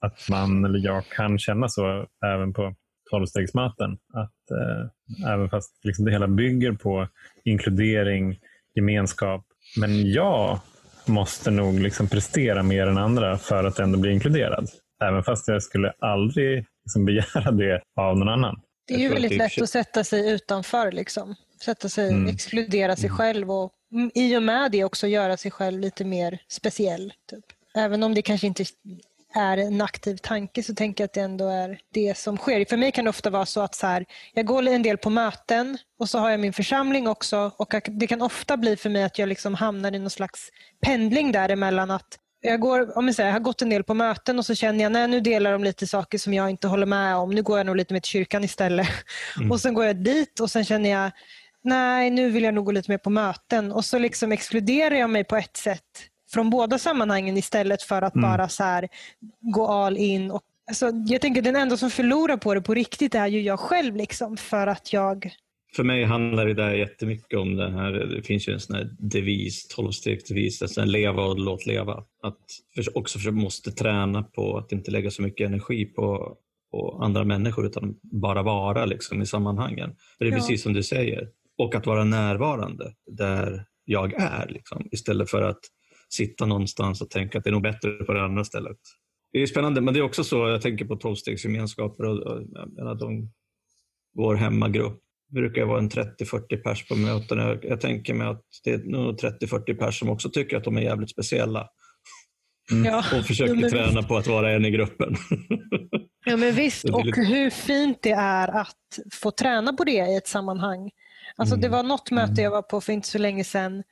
att man eller jag kan känna så även på tolvstegsmöten. Att eh, även fast liksom det hela bygger på inkludering, gemenskap. Men jag måste nog liksom prestera mer än andra för att ändå bli inkluderad. Även fast jag skulle aldrig liksom begära det av någon annan. Det är ju väldigt lätt att sätta sig utanför. Liksom. Sätta sig, mm. exkludera sig mm. själv och i och med det också göra sig själv lite mer speciell. Typ. Även om det kanske inte är en aktiv tanke så tänker jag att det ändå är det som sker. För mig kan det ofta vara så att så här, jag går en del på möten och så har jag min församling också och det kan ofta bli för mig att jag liksom hamnar i någon slags pendling däremellan att jag, går, om jag, säger, jag har gått en del på möten och så känner jag att nu delar de lite saker som jag inte håller med om. Nu går jag nog lite mer till kyrkan istället. Mm. Och sen går jag dit och sen känner jag nej, nu vill jag nog gå lite mer på möten. Och så liksom exkluderar jag mig på ett sätt från båda sammanhangen istället för att mm. bara så här, gå all in. Och, alltså, jag tänker den enda som förlorar på det på riktigt är ju jag själv. Liksom, för att jag för mig handlar det där jättemycket om det här, det finns ju en sån här devis, tolvstegsdevis, alltså leva och låt leva. Att också för måste träna på att inte lägga så mycket energi på, på andra människor utan bara vara liksom i sammanhangen. För det är ja. precis som du säger. Och att vara närvarande där jag är. Liksom, istället för att sitta någonstans och tänka att det är nog bättre på det andra stället. Det är spännande, men det är också så, jag tänker på tolvstegsgemenskaper och, och, och de, vår hemmagrupp brukar vara en 30-40 pers på möten. Jag, jag, tänker mig att det är nog 30-40 pers som också tycker att de är jävligt speciella. Mm. Ja, och försöker ja, träna på att vara en i gruppen. Ja men visst, och hur fint det är att få träna på det i ett sammanhang. Alltså mm. Det var något möte mm. jag var på för inte så länge sedan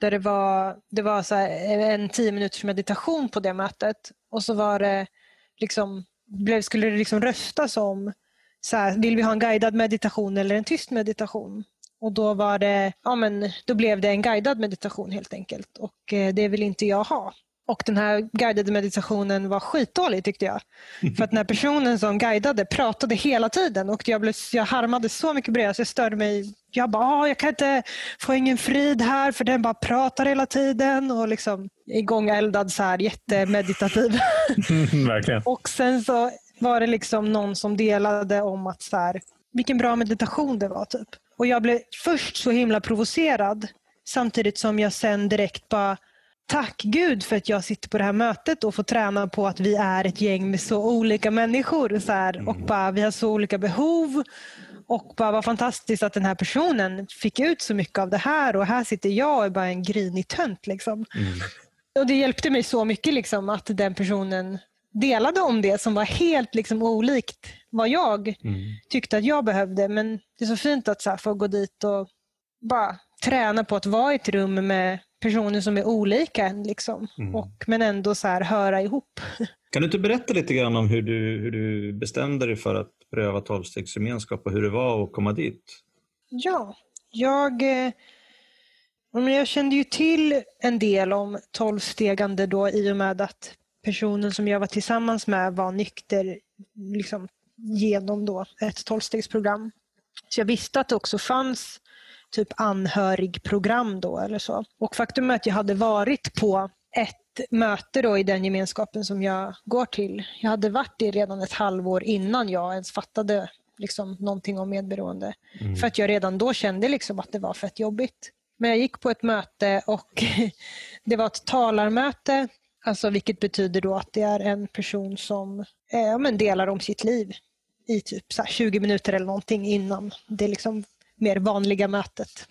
där det var, det var så en tio minuters meditation på det mötet och så var det liksom, skulle det liksom röstas om så här, vill vi ha en guidad meditation eller en tyst meditation? Och då var det, ja men då blev det en guidad meditation helt enkelt och eh, det vill inte jag ha. Och den här guidade meditationen var skitdålig tyckte jag. För att den här personen som guidade pratade hela tiden och jag, blev, jag harmade så mycket bredvid så jag störde mig. Jag bara, jag kan inte få ingen frid här för den bara pratar hela tiden och liksom igångeldad så här jättemeditativ. Verkligen. och sen så var det liksom någon som delade om att så här, vilken bra meditation det var. typ. Och jag blev först så himla provocerad samtidigt som jag sen direkt bara tack Gud för att jag sitter på det här mötet och får träna på att vi är ett gäng med så olika människor. Så här, och mm. bara, vi har så olika behov. Och bara vad fantastiskt att den här personen fick ut så mycket av det här och här sitter jag och är bara en grinig tönt. Liksom. Mm. Och det hjälpte mig så mycket liksom, att den personen delade om det som var helt liksom, olikt vad jag mm. tyckte att jag behövde. Men det är så fint att så här, få gå dit och bara träna på att vara i ett rum med personer som är olika än, liksom. Mm. och, men ändå så här, höra ihop. Kan du inte berätta lite grann om hur du, hur du bestämde dig för att pröva tolvstegsgemenskap och hur det var att komma dit? Ja, jag, eh, jag kände ju till en del om tolvstegande då i och med att personen som jag var tillsammans med var nykter liksom, genom då ett tolvstegsprogram. Så jag visste att det också fanns typ anhörigprogram då eller så. Och faktum är att jag hade varit på ett möte då i den gemenskapen som jag går till. Jag hade varit det redan ett halvår innan jag ens fattade liksom, någonting om medberoende. Mm. För att jag redan då kände liksom att det var fett jobbigt. Men jag gick på ett möte och det var ett talarmöte, alltså vilket betyder då att det är en person som eh, men delar om sitt liv i typ 20 minuter eller någonting innan det liksom mer vanliga mötet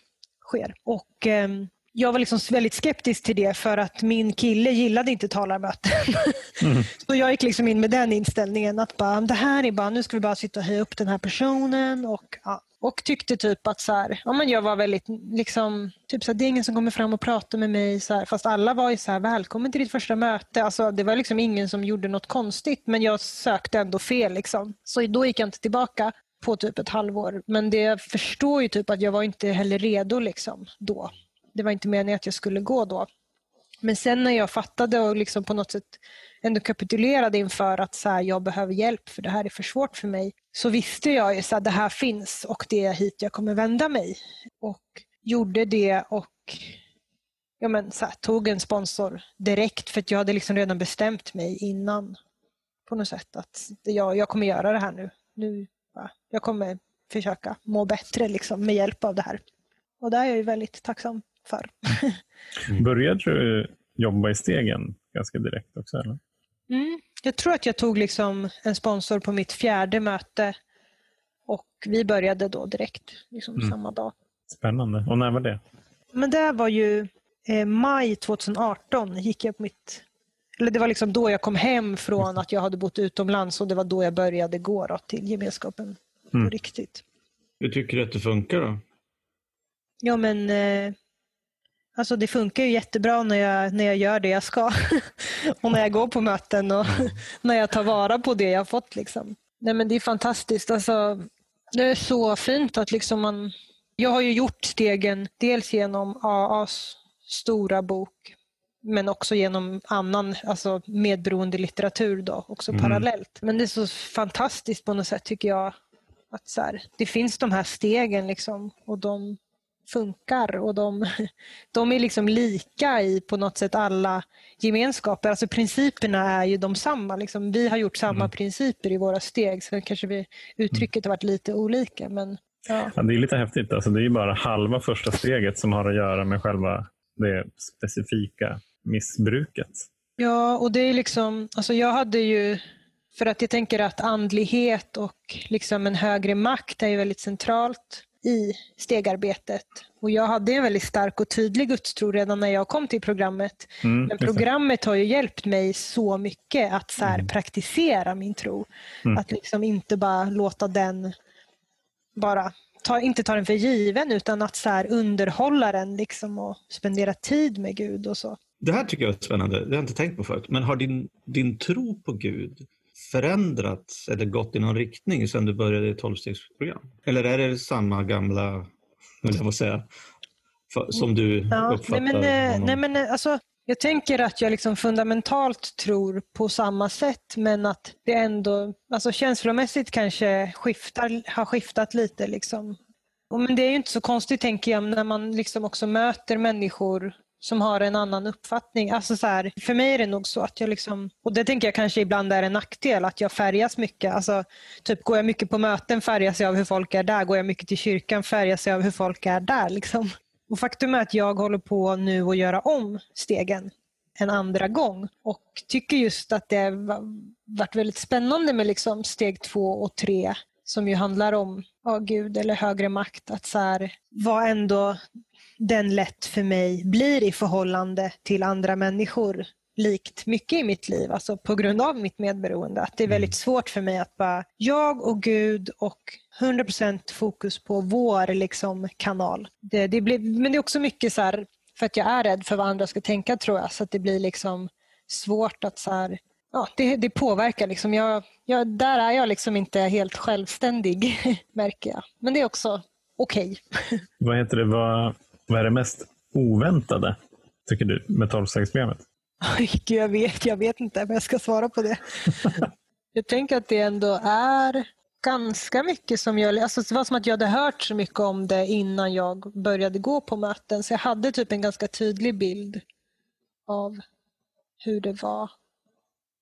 sker. Och eh, jag var liksom väldigt skeptisk till det för att min kille gillade inte talarmöten. Mm. så jag gick liksom in med den inställningen att bara, det här är bara, nu ska vi bara sitta och höja upp den här personen. Och, ja och tyckte typ att så här, ja, men jag var väldigt, liksom, typ så här, det är ingen som kommer fram och pratar med mig. Så här, fast alla var ju så här, välkommen till ditt första möte. Alltså, det var liksom ingen som gjorde något konstigt men jag sökte ändå fel. Liksom. Så då gick jag inte tillbaka på typ ett halvår. Men det jag förstår ju typ att jag var inte heller redo liksom då. Det var inte meningen att jag skulle gå då. Men sen när jag fattade och liksom på något sätt ändå kapitulerade inför att så här, jag behöver hjälp för det här är för svårt för mig. Så visste jag ju att det här finns och det är hit jag kommer vända mig. Och gjorde det och ja, men, så här, tog en sponsor direkt för att jag hade liksom redan bestämt mig innan på något sätt att jag, jag kommer göra det här nu. Nu jag kommer försöka må bättre liksom, med hjälp av det här. Och det är jag ju väldigt tacksam för. Började du jobba i stegen ganska direkt också? Eller? Mm, jag tror att jag tog liksom en sponsor på mitt fjärde möte och vi började då direkt, liksom mm. samma dag. Spännande. Och när var det? Men det var ju eh, maj 2018 gick jag på mitt eller det var liksom då jag kom hem från att jag hade bott utomlands och det var då jag började gå då, till gemenskapen mm. på riktigt. Hur tycker du att det funkar då? Ja men eh, alltså det funkar ju jättebra när jag, när jag gör det jag ska. och när jag går på möten och när jag tar vara på det jag har fått. Liksom. Nej, men det är fantastiskt. Alltså, det är så fint att liksom man... Jag har ju gjort stegen dels genom AAs stora bok men också genom annan alltså medberoende litteratur då, också mm. parallellt. Men det är så fantastiskt på något sätt tycker jag att så här, det finns de här stegen liksom och de funkar och de, de är liksom lika i på något sätt alla gemenskaper. Alltså principerna är ju de samma. Liksom. Vi har gjort samma mm. principer i våra steg. Sen kanske vi, uttrycket har varit lite olika. Men... Ja. Ja, det är lite häftigt. Alltså, det är ju bara halva första steget som har att göra med själva det specifika missbruket. Ja, och det är liksom, alltså jag hade ju, för att jag tänker att andlighet och liksom en högre makt är ju väldigt centralt i stegarbetet. Och jag hade en väldigt stark och tydlig gudstro redan när jag kom till programmet. Mm, Men programmet har ju hjälpt mig så mycket att så här, praktisera min tro. Mm. Att liksom inte bara låta den bara ta, inte ta den för given utan att så underhålla den liksom och spendera tid med Gud och så. Det här tycker jag är spännande. Det har jag inte tänkt på förut. Men har din, din tro på Gud förändrats eller gått i någon riktning sedan du började ett tolvstegsprogram? Eller är det samma gamla, vill jag säga, som du Ja, uppfattar nej men, eh, nej men eh, alltså, jag tänker att jag liksom fundamentalt tror på samma sätt men att det ändå alltså känslomässigt kanske skiftar, har skiftat lite. Liksom. Och, men det är ju inte så konstigt tänker jag när man liksom också möter människor som har en annan uppfattning. Alltså så här, för mig är det nog så att jag liksom, och det tänker jag kanske ibland är en nackdel, att jag färgas mycket. Alltså, typ går jag mycket på möten färgas jag av hur folk är där. Går jag mycket till kyrkan färgas jag av hur folk är där. Liksom. Och faktum är att jag håller på nu att göra om stegen en andra gång och tycker just att det har varit väldigt spännande med liksom steg två och tre som ju handlar om ja, Gud eller högre makt. Att så här, vad ändå den lätt för mig blir i förhållande till andra människor likt mycket i mitt liv, alltså på grund av mitt medberoende. Att det är väldigt svårt för mig att bara, jag och Gud och 100% fokus på vår liksom, kanal. Det, det blir, men det är också mycket så här, för att jag är rädd för vad andra ska tänka tror jag, så att det blir liksom svårt att så här, ja, det, det påverkar. Liksom. Jag, jag, där är jag liksom inte helt självständig, märker jag. Men det är också okej. Vad heter det? Vad, vad är det mest oväntade, tycker du, med tolvstegsprogrammet? Jag vet, jag vet inte, men jag ska svara på det. jag tänker att det ändå är ganska mycket som jag... Alltså det var som att jag hade hört så mycket om det innan jag började gå på möten. Så jag hade typ en ganska tydlig bild av hur det var.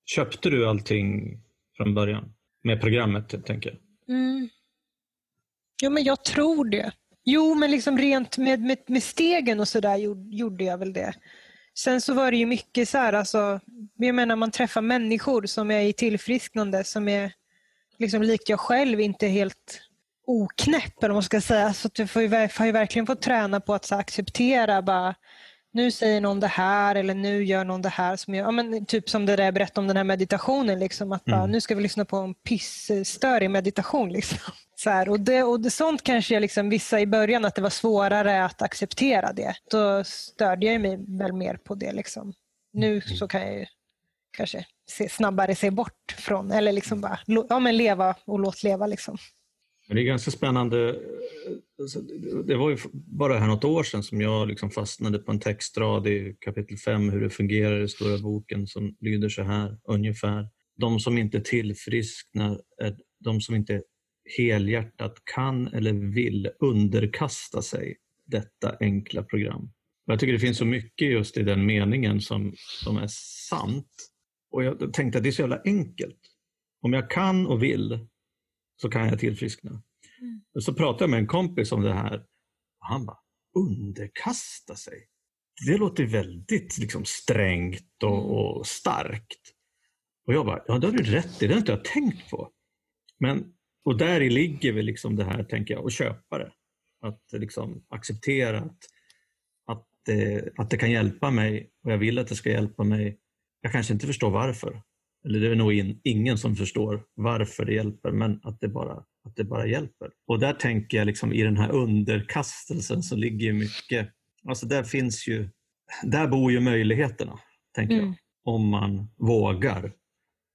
Köpte du allting från början? Med programmet, tänker jag. Mm. Jo, men jag tror det. Jo, men liksom rent med, med, med stegen och sådär gjorde, jag väl det. Sen så var det ju mycket så här, alltså, jag menar man träffar människor som är i tillfrisknande som är liksom likt jag själv inte helt oknäpp eller vad man ska säga. Så jag får ju, har ju verkligen fått träna på att så, acceptera bara nu säger någon det här eller nu gör någon det här. Som jag, ja, men typ som det där jag berättade om den här meditationen. Liksom, att bara, Nu ska vi lyssna på en pissstörig meditation. Liksom. Så här, och, det, och det, sånt kanske jag liksom, vissa i början att det var svårare att acceptera det. Då störde jag mig väl mer på det. Liksom. Nu så kan jag ju kanske se, snabbare se bort från, eller liksom bara ja, men leva och låt leva. Liksom. Men det är ganska spännande. Alltså, Det var ju bara här något år sedan som jag liksom fastnade på en textrad i kapitel 5, hur det fungerar i stora boken som lyder så här ungefär. De som inte tillfrisknar de som inte helhjärtat kan eller vill underkasta sig detta enkla program. Jag tycker det finns så mycket just i den meningen som, som är sant. Och jag tänkte att det är så jävla enkelt. Om jag kan och vill så kan jag tillfriskna. Mm. Så pratade jag med en kompis om det här. Och han bara, underkasta sig. Det låter väldigt liksom, strängt och, och starkt. Och jag bara, ja det har du rätt i, det har inte jag tänkt på. Men, och där ligger väl liksom det här, tänker jag, att köpa det. Att liksom acceptera att, att, det, att det kan hjälpa mig och jag vill att det ska hjälpa mig. Jag kanske inte förstår varför. Eller det är nog in, ingen som förstår varför det hjälper, men att det, bara, att det bara hjälper. Och där tänker jag liksom i den här underkastelsen så ligger mycket, alltså där finns ju, där bor ju möjligheterna, tänker mm. jag. Om man vågar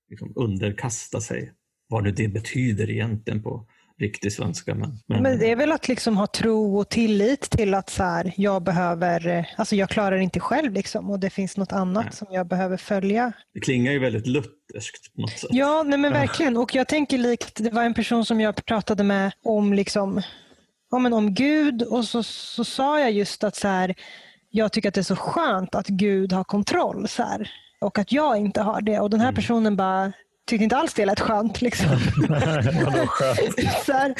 liksom underkasta sig, vad nu det betyder egentligen på riktig svenska. Men, men... men det är väl att liksom ha tro och tillit till att så här, jag behöver, alltså jag klarar inte själv liksom, och det finns något annat nej. som jag behöver följa. Det klingar ju väldigt lutherskt på något sätt. Ja, nej men verkligen. Och jag tänker likt, det var en person som jag pratade med om, liksom, ja, men om Gud och så, så sa jag just att så här, jag tycker att det är så skönt att Gud har kontroll så här, och att jag inte har det. Och den här personen bara tyckte inte alls det lät skönt. Liksom. Så här,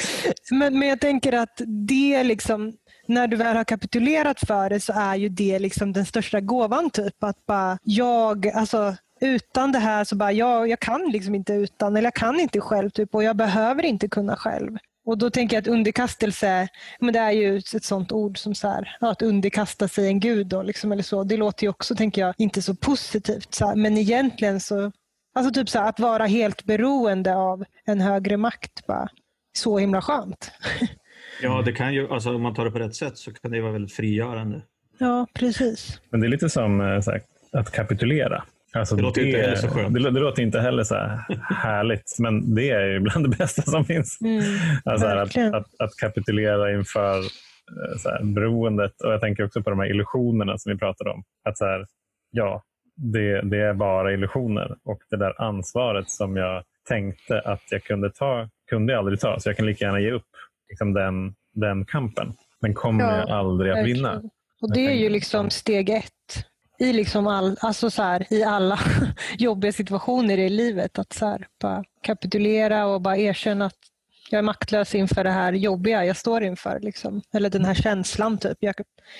men, men jag tänker att det liksom, när du väl har kapitulerat för det så är ju det liksom den största gåvan. Typ. Att bara jag, alltså utan det här så bara, jag, jag kan liksom inte utan, eller jag kan inte själv typ, och jag behöver inte kunna själv. Och då tänker jag att underkastelse, men det är ju ett sånt ord som så här, att underkasta sig en gud. Då, liksom, eller så. Det låter ju också, tänker jag, inte så positivt. Så här. Men egentligen så, alltså typ så här, att vara helt beroende av en högre makt, bara, så himla skönt. Ja, det kan ju, alltså, om man tar det på rätt sätt så kan det vara väldigt frigörande. Ja, precis. Men det är lite som eh, här, att kapitulera. Alltså det låter det, inte heller så skönt. Det, det, låter inte heller så här härligt, men det är ju bland det bästa som finns. Mm, alltså att, att, att, kapitulera inför eh, så här, beroendet. Och jag tänker också på de här illusionerna som vi pratade om. Att så här, ja, det, det är bara illusioner. Och det där ansvaret som jag tänkte att jag kunde ta, kunde jag aldrig ta. Så jag kan lika gärna ge upp liksom den, den kampen. Den kommer ja, jag aldrig att verkligen. vinna. Och det är ju liksom steg ett i, liksom all, alltså så här, i alla jobbiga situationer i livet. Att så här, bara kapitulera och bara erkänna att jag är maktlös inför det här jobbiga jag står inför. Liksom. Eller den här känslan. Typ. Jag,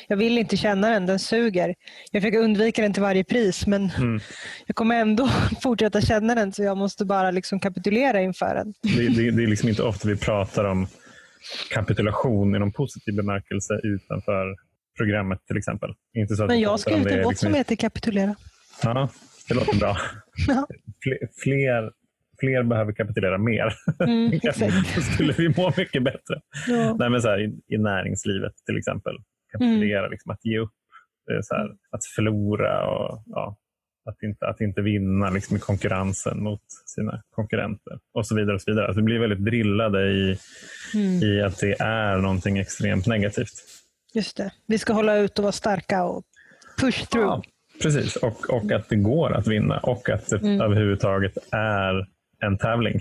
jag vill inte känna den, den suger. Jag försöker undvika den till varje pris men mm. jag kommer ändå fortsätta känna den så jag måste bara liksom kapitulera inför den. Det, det, det är liksom inte ofta vi pratar om kapitulation i någon positiv bemärkelse utanför programmet till exempel. Inte så att Men jag har skrivit en låt liksom... som heter Kapitulera. Ja, det låter bra. ja. fler, fler behöver kapitulera mer. Mm, Då skulle vi må mycket bättre. Ja. Nej, men så här, i, i, näringslivet till exempel. Kapitulera, mm. liksom, att ge upp, så här, att förlora och ja, att, inte, att inte vinna liksom, i konkurrensen mot sina konkurrenter och så vidare. Och så vidare. Alltså, vi blir väldigt drillade i, mm. i att det är någonting extremt negativt. Just det. Vi ska hålla ut och vara starka och push through. Ja, precis, och, och att det går att vinna och att det mm. överhuvudtaget är en tävling.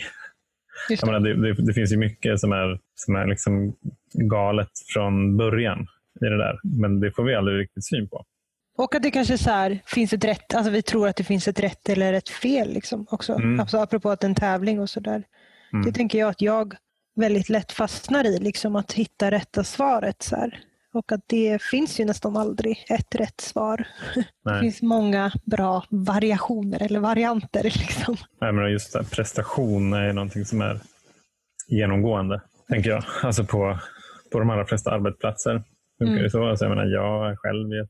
Jag menar, det, det, det, finns ju mycket som är, som är liksom galet från början i det där, men det får vi aldrig riktigt syn på. Och att det kanske så här, finns ett rätt, alltså vi tror att det finns ett rätt eller ett fel liksom också. Mm. Alltså, apropå att det är en tävling och sådär. Mm. Det tänker jag att jag väldigt lätt fastnar i, liksom att hitta rätta svaret. Så här. Och att det finns ju nästan aldrig ett rätt svar. Nej. Det finns många bra variationer eller varianter. Liksom. Nej, men just det, prestation är någonting som är genomgående, tänker jag. Alltså på, på de allra flesta arbetsplatser funkar mm. det så. Alltså jag, menar, jag är själv i ett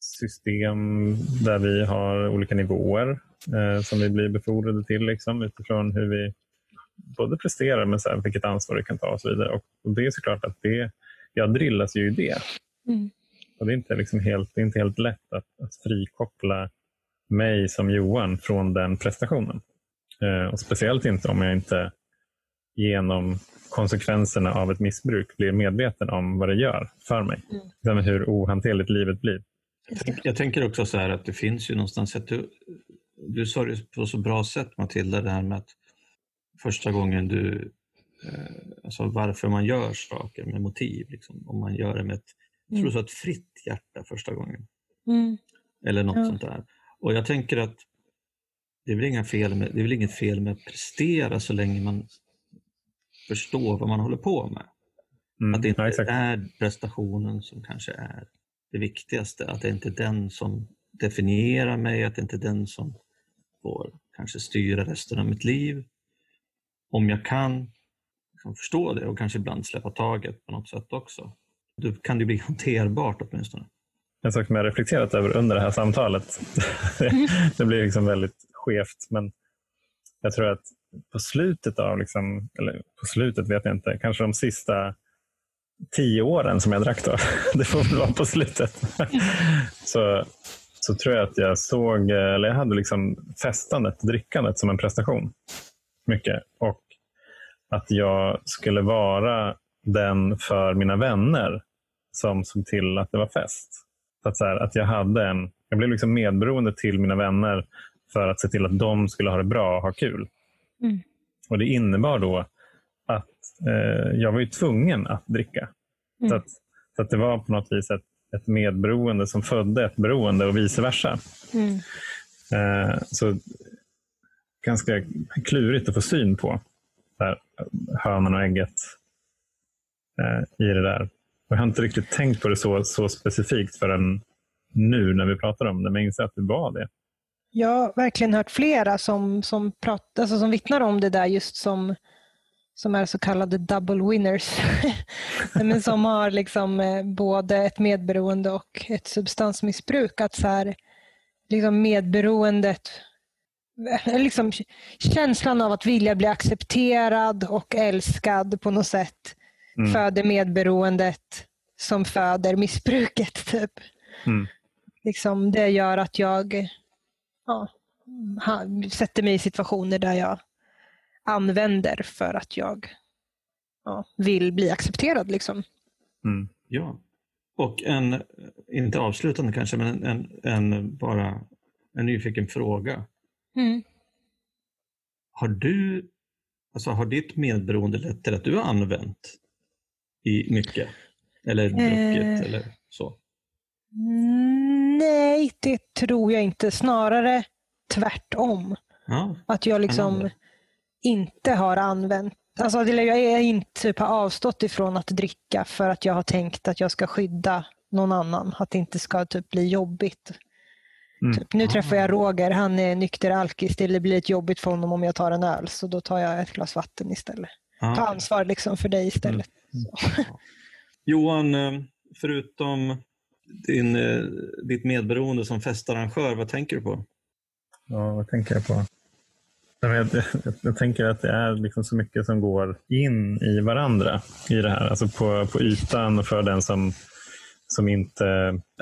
system där vi har olika nivåer eh, som vi blir befordrade till liksom, utifrån hur vi både presterar men så här, vilket ansvar vi kan ta och så vidare. Och, och det är såklart att det jag drillas ju i det. Mm. Och det, är inte liksom helt, det är inte helt lätt att, att frikoppla mig som Johan från den prestationen. Eh, och Speciellt inte om jag inte genom konsekvenserna av ett missbruk blir medveten om vad det gör för mig. Mm. Hur ohanterligt livet blir. Jag tänker också så här att det finns ju någonstans att du, du sa det på så bra sätt Matilda, det här med att första gången du alltså varför man gör saker med motiv. Liksom. Om man gör det med ett, jag tror mm. så ett fritt hjärta första gången. Mm. Eller något ja. sånt där. Och jag tänker att det är, väl inga fel med, det är väl inget fel med att prestera så länge man förstår vad man håller på med. Mm. Att det inte ja, är prestationen som kanske är det viktigaste. Att det inte är den som definierar mig, att det inte är den som får kanske styra resten av mitt liv. Om jag kan liksom förstå det och kanske ibland släppa taget på något sätt också. Då kan det bli hanterbart åtminstone. En sak som jag reflekterat över under det här samtalet, det blir liksom väldigt skevt, men jag tror att på slutet av, liksom, eller på slutet vet jag inte, kanske de sista tio åren som jag drack då, det får väl vara på slutet, så, så tror jag att jag såg, eller jag hade liksom festandet, drickandet som en prestation. Mycket. Och att jag skulle vara den för mina vänner som såg till att det var fest. Så att, så här, att jag, hade en, jag blev liksom medberoende till mina vänner för att se till att de skulle ha det bra och ha kul. Mm. Och Det innebar då att eh, jag var ju tvungen att dricka. Mm. Så, att, så att det var på något vis ett, ett medberoende som födde ett beroende och vice versa. Mm. Eh, så ganska klurigt att få syn på. Hönan och ägget eh, i det där. Och jag har inte riktigt tänkt på det så, så specifikt förrän nu när vi pratar om det, men jag inser att det var det. Jag har verkligen hört flera som, som, prat, alltså som vittnar om det där just som, som är så kallade double winners. Men som har liksom eh, både ett medberoende och ett substansmissbruk. Att så här, liksom medberoendet, liksom känslan av att vilja bli accepterad och älskad på något sätt mm. föder medberoendet som föder missbruket. Typ. Mm. Liksom, det gör att jag ja, sätter mig i situationer där jag använder för att jag ja, vill bli accepterad. Liksom. Mm. Ja, och en, inte avslutande kanske, men en, en bara en nyfiken fråga. Mm. Har du, alltså har ditt medberoende lett till att du har använt i mycket? Eller druckit eh, eller så? Nej, det tror jag inte. Snarare tvärtom. Ja, att jag liksom inte har använt Alltså, jag är inte typ, har avstått ifrån att dricka för att jag har tänkt att jag ska skydda någon annan. Att det inte ska typ, bli jobbigt. Mm. Typ, nu träffar jag Roger, han är nykter alkis. Det blir lite jobbigt för honom om jag tar en öl, så då tar jag ett glas vatten istället. Ah. Ta ansvar liksom för dig istället. Mm. Johan, eh, förutom din, eh, ditt medberoende som festarrangör, vad tänker du på? Ja, vad tänker jag på? Jag, jag, jag, jag tänker att det är liksom så mycket som går in i varandra i det här. Alltså på, på ytan för den som som inte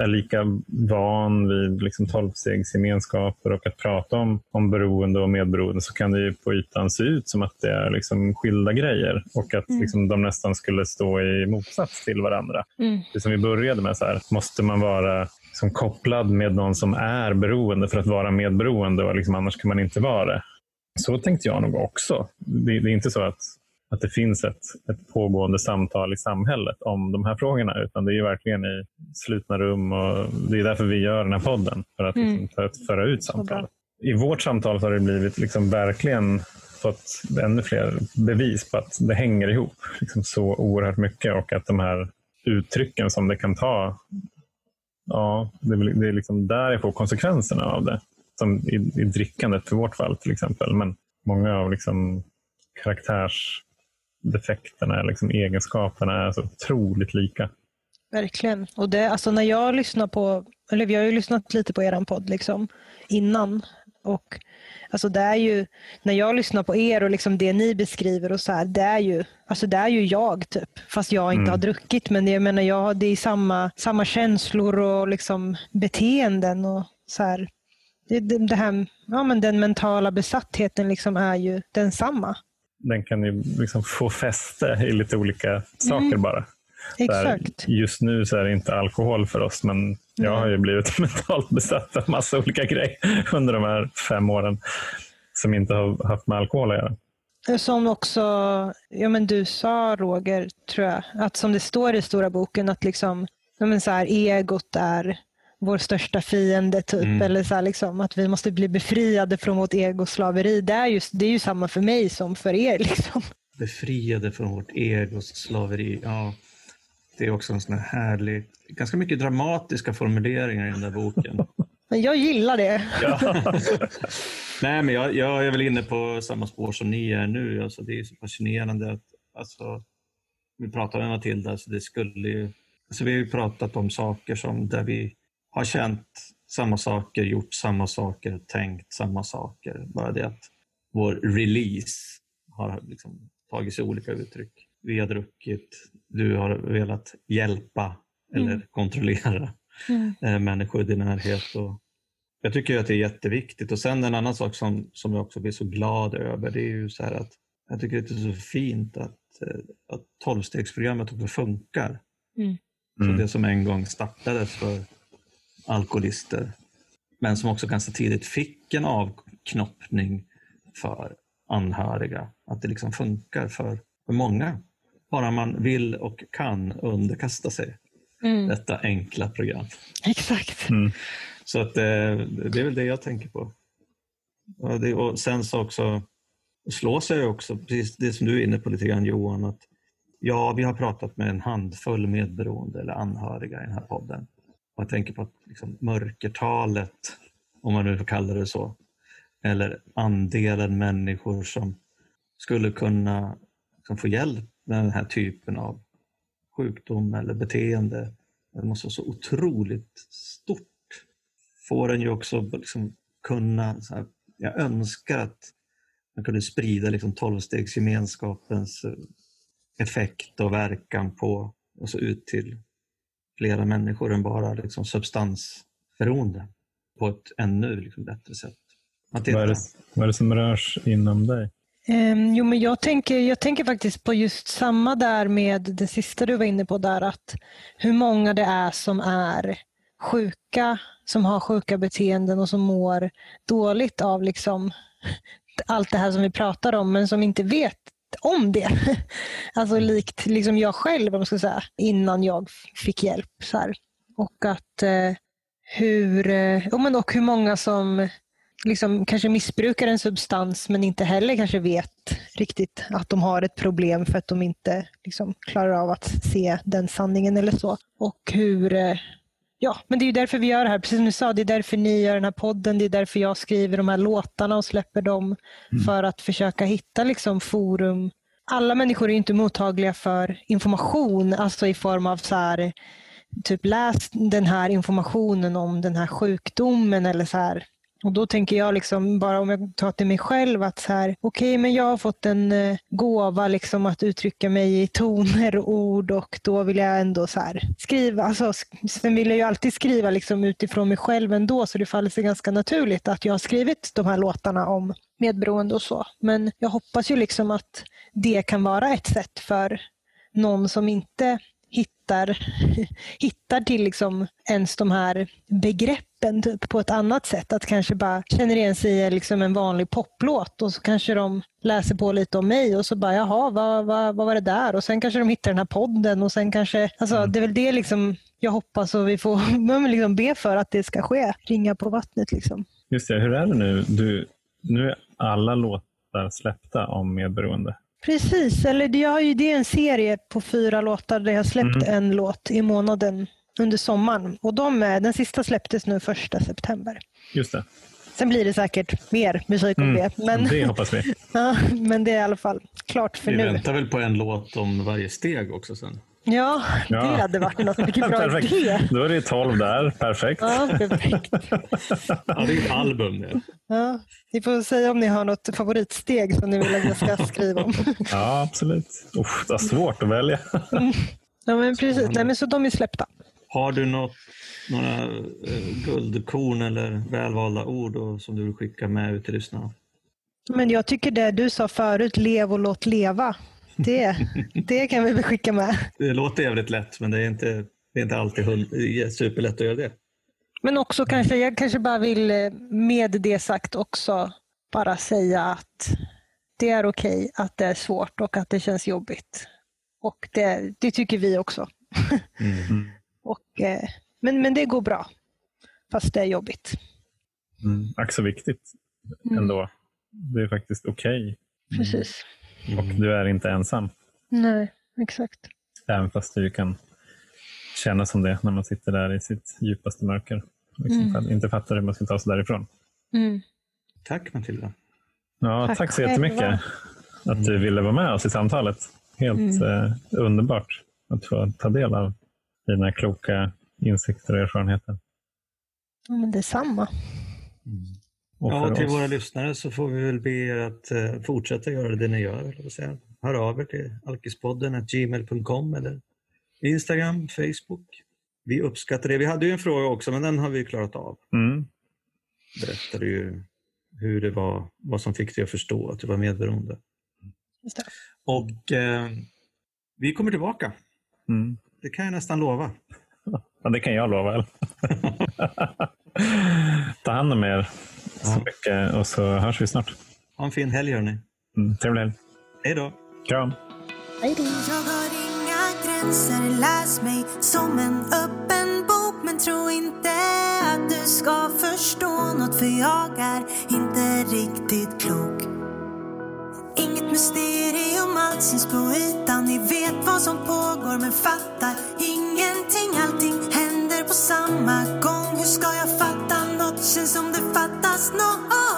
är lika van vid liksom tolvstegsgemenskaper och att prata om, om beroende och medberoende så kan det ju på ytan se ut som att det är liksom skilda grejer och att mm. liksom de nästan skulle stå i motsats till varandra. Mm. Det som vi började med, så här, måste man vara som kopplad med någon som är beroende för att vara medberoende och liksom, annars kan man inte vara det. Så tänkte jag nog också. Det, det är inte så att att det finns ett, ett pågående samtal i samhället om de här frågorna, utan det är verkligen i slutna rum och det är därför vi gör den här podden, för att, mm. liksom, för att föra ut samtalet. I vårt samtal har det blivit liksom verkligen fått ännu fler bevis på att det hänger ihop liksom så oerhört mycket och att de här uttrycken som det kan ta, ja, det är, det är liksom där jag får konsekvenserna av det. Som i, i drickandet för vårt fall till exempel. Men många av liksom karaktärs defekterna, liksom egenskaperna är så otroligt lika. Verkligen. Och det, alltså när jag lyssnar på, eller vi har ju lyssnat lite på er podd liksom, innan. Och alltså det är ju, när jag lyssnar på er och liksom det ni beskriver och så här, det är ju, alltså det är ju jag typ. Fast jag inte mm. har druckit. Men jag menar, jag, det är samma, samma känslor och liksom beteenden. och så här. Det, det, det här, ja, men den mentala besattheten liksom är ju densamma den kan ju liksom få fäste i lite olika saker mm. bara. Exakt. just nu så är det inte alkohol för oss, men jag har ju blivit mentalt besatt av massa olika grejer under de här fem åren som inte har haft med alkohol att göra. Som också, ja men du sa Roger, tror jag, att som det står i stora boken att liksom, ja men så här, egot är vår största fiende, typ. Mm. Eller så liksom, att vi måste bli befriade från vårt egoslaveri. Det är, just, det är ju samma för mig som för er. Liksom. Befriade från vårt egoslaveri. Ja, det är också en sån här härlig, ganska mycket dramatiska formuleringar i den där boken. Men jag gillar det. Ja. Nej, men jag, jag, är väl inne på samma spår som ni är nu. Alltså, det är så fascinerande att alltså, vi pratar med Matilda, så det skulle ju, alltså, vi har ju pratat om saker som där vi har känt samma saker, gjort samma saker, tänkt samma saker. Bara det att vår release har liksom tagit sig olika uttryck. Vi har druckit, du har velat hjälpa eller mm. kontrollera mm. Eh, människor i din närhet. Och jag tycker att det är jätteviktigt. Och sen en annan sak som, som jag också blir så glad över, det är ju så här att jag tycker att det är så fint att, eh, att tolvstegsprogrammet också funkar. Mm. Så mm. det som en gång startades för alkoholister, men som också ganska tidigt fick en avknoppning för anhöriga. Att det liksom funkar för, för många. Bara man vill och kan underkasta sig mm. detta enkla program. Exakt. Mm. Så att, eh, det är väl det jag tänker på. Och, det, och sen så också slås jag också, precis det som du är inne på lite grann Johan, att ja, vi har pratat med en handfull medberoende eller anhöriga i den här podden man jag tänker på att liksom, mörkertalet, om man nu får kalla det så, eller andelen människor som skulle kunna liksom, få hjälp med den här typen av sjukdom eller beteende. Det måste vara så otroligt stort. Får en ju också liksom kunna, så här, jag önskar att man kunde sprida liksom tolvstegsgemenskapens effekt och verkan på, alltså ut till flera människor än bara liksom substansberoende på ett ännu liksom bättre sätt. Vad är, det, vad är det som rörs inom dig? Um, jo, men jag tänker, jag tänker faktiskt på just samma där med det sista du var inne på där, att hur många det är som är sjuka, som har sjuka beteenden och som mår dåligt av liksom allt det här som vi pratar om, men som inte vet om det. Alltså likt liksom jag själv, om ska säga, innan jag fick hjälp. Så här. Och att eh, hur, eh, och hur många som liksom kanske missbrukar en substans men inte heller kanske vet riktigt att de har ett problem för att de inte liksom klarar av att se den sanningen eller så. Och hur eh, Ja, men det är därför vi gör det här. Precis som du sa, det är därför ni gör den här podden. Det är därför jag skriver de här låtarna och släpper dem. Mm. För att försöka hitta liksom forum. Alla människor är inte mottagliga för information, alltså i form av så här, typ läs den här informationen om den här sjukdomen eller så här, och Då tänker jag, liksom, bara om jag tar till mig själv, att så här, okay, men jag har fått en eh, gåva liksom, att uttrycka mig i toner och ord och då vill jag ändå så här, skriva. Alltså, sen vill jag ju alltid skriva liksom, utifrån mig själv ändå, så det faller sig ganska naturligt att jag har skrivit de här låtarna om medberoende och så. Men jag hoppas ju liksom att det kan vara ett sätt för någon som inte hittar, hittar till liksom ens de här begreppen typ, på ett annat sätt. Att kanske bara känner igen sig i liksom en vanlig poplåt och så kanske de läser på lite om mig och så bara jaha, vad, vad, vad var det där? Och sen kanske de hittar den här podden och sen kanske, alltså mm. det är väl det liksom jag hoppas och vi får liksom be för att det ska ske. Ringa på vattnet liksom. Just det, hur är det nu? Du, nu är alla låtar släppta om medberoende. Precis, eller det, har ju, det är en serie på fyra låtar där jag släppt mm. en låt i månaden under sommaren. Och de, den sista släpptes nu första september. Just det. Sen blir det säkert mer musik om mm. det. Men, det hoppas vi. ja, men det är i alla fall klart för vi nu. Vi väntar väl på en låt om varje steg också sen. Ja, det ja. hade varit något. Vilken bra idé. Då är det tolv där. Perfekt. Ja, perfekt. ja, det är ett album det. Ja, ni får säga om ni har något favoritsteg som ni vill att jag ska skriva om. ja, absolut. Usch, det är svårt att välja. Mm. Ja, men precis. Nej, men så de är släppta. Har du något, några uh, guldkorn eller välvalda ord då, som du vill skicka med ut till lyssnarna? Men jag tycker det du sa förut, lev och låt leva. Det, det kan vi skicka med. Det låter jävligt lätt, men det är inte, det är inte alltid superlätt att göra det. Men också kanske, jag kanske bara vill eh, med det sagt också bara säga att det är okej okay att det är svårt och att det känns jobbigt. Och det, det tycker vi också. Mm. och, eh, men, men det går bra, fast det är jobbigt. Mm. Ack så viktigt mm. ändå. Det är faktiskt okej. Okay. Precis. Mm. Och du är inte ensam. Nej, exakt. Även fast du kan känna som det när man sitter där i sitt djupaste mörker. Liksom mm. Inte fattar hur man ska ta sig därifrån. Mm. Tack Matilda. Ja, tack, tack så jättemycket att du ville vara med oss i samtalet. Helt mm. eh, underbart att få ta del av dina kloka insikter och erfarenheter. Ja, men detsamma. Mm. Ja, och till oss. våra lyssnare så får vi väl be er att uh, fortsätta göra det ni gör. Hör av er till alkispodden gmail.com eller Instagram, Facebook. Vi uppskattar det. Vi hade ju en fråga också, men den har vi klarat av. Mm. Berättade ju hur det var, vad som fick dig att förstå att du var medberoende. Och eh, vi kommer tillbaka. Mm. Det kan jag nästan lova. Ja, det kan jag lova. Ta hand om er så mycket och så hörs vi snart. Ha en fin helg hörni. Mm, trevlig helg. Hej då. Kram. Hej då. Jag har inga gränser, läs mig som en öppen bok men tro inte att du ska förstå något för jag är inte riktigt klok. Inget mysterium, allt syns på ytan. Ni vet vad som pågår men fattar ingenting. Allting händer på samma gång. Hur ska jag fatta? Känns som det fattas något.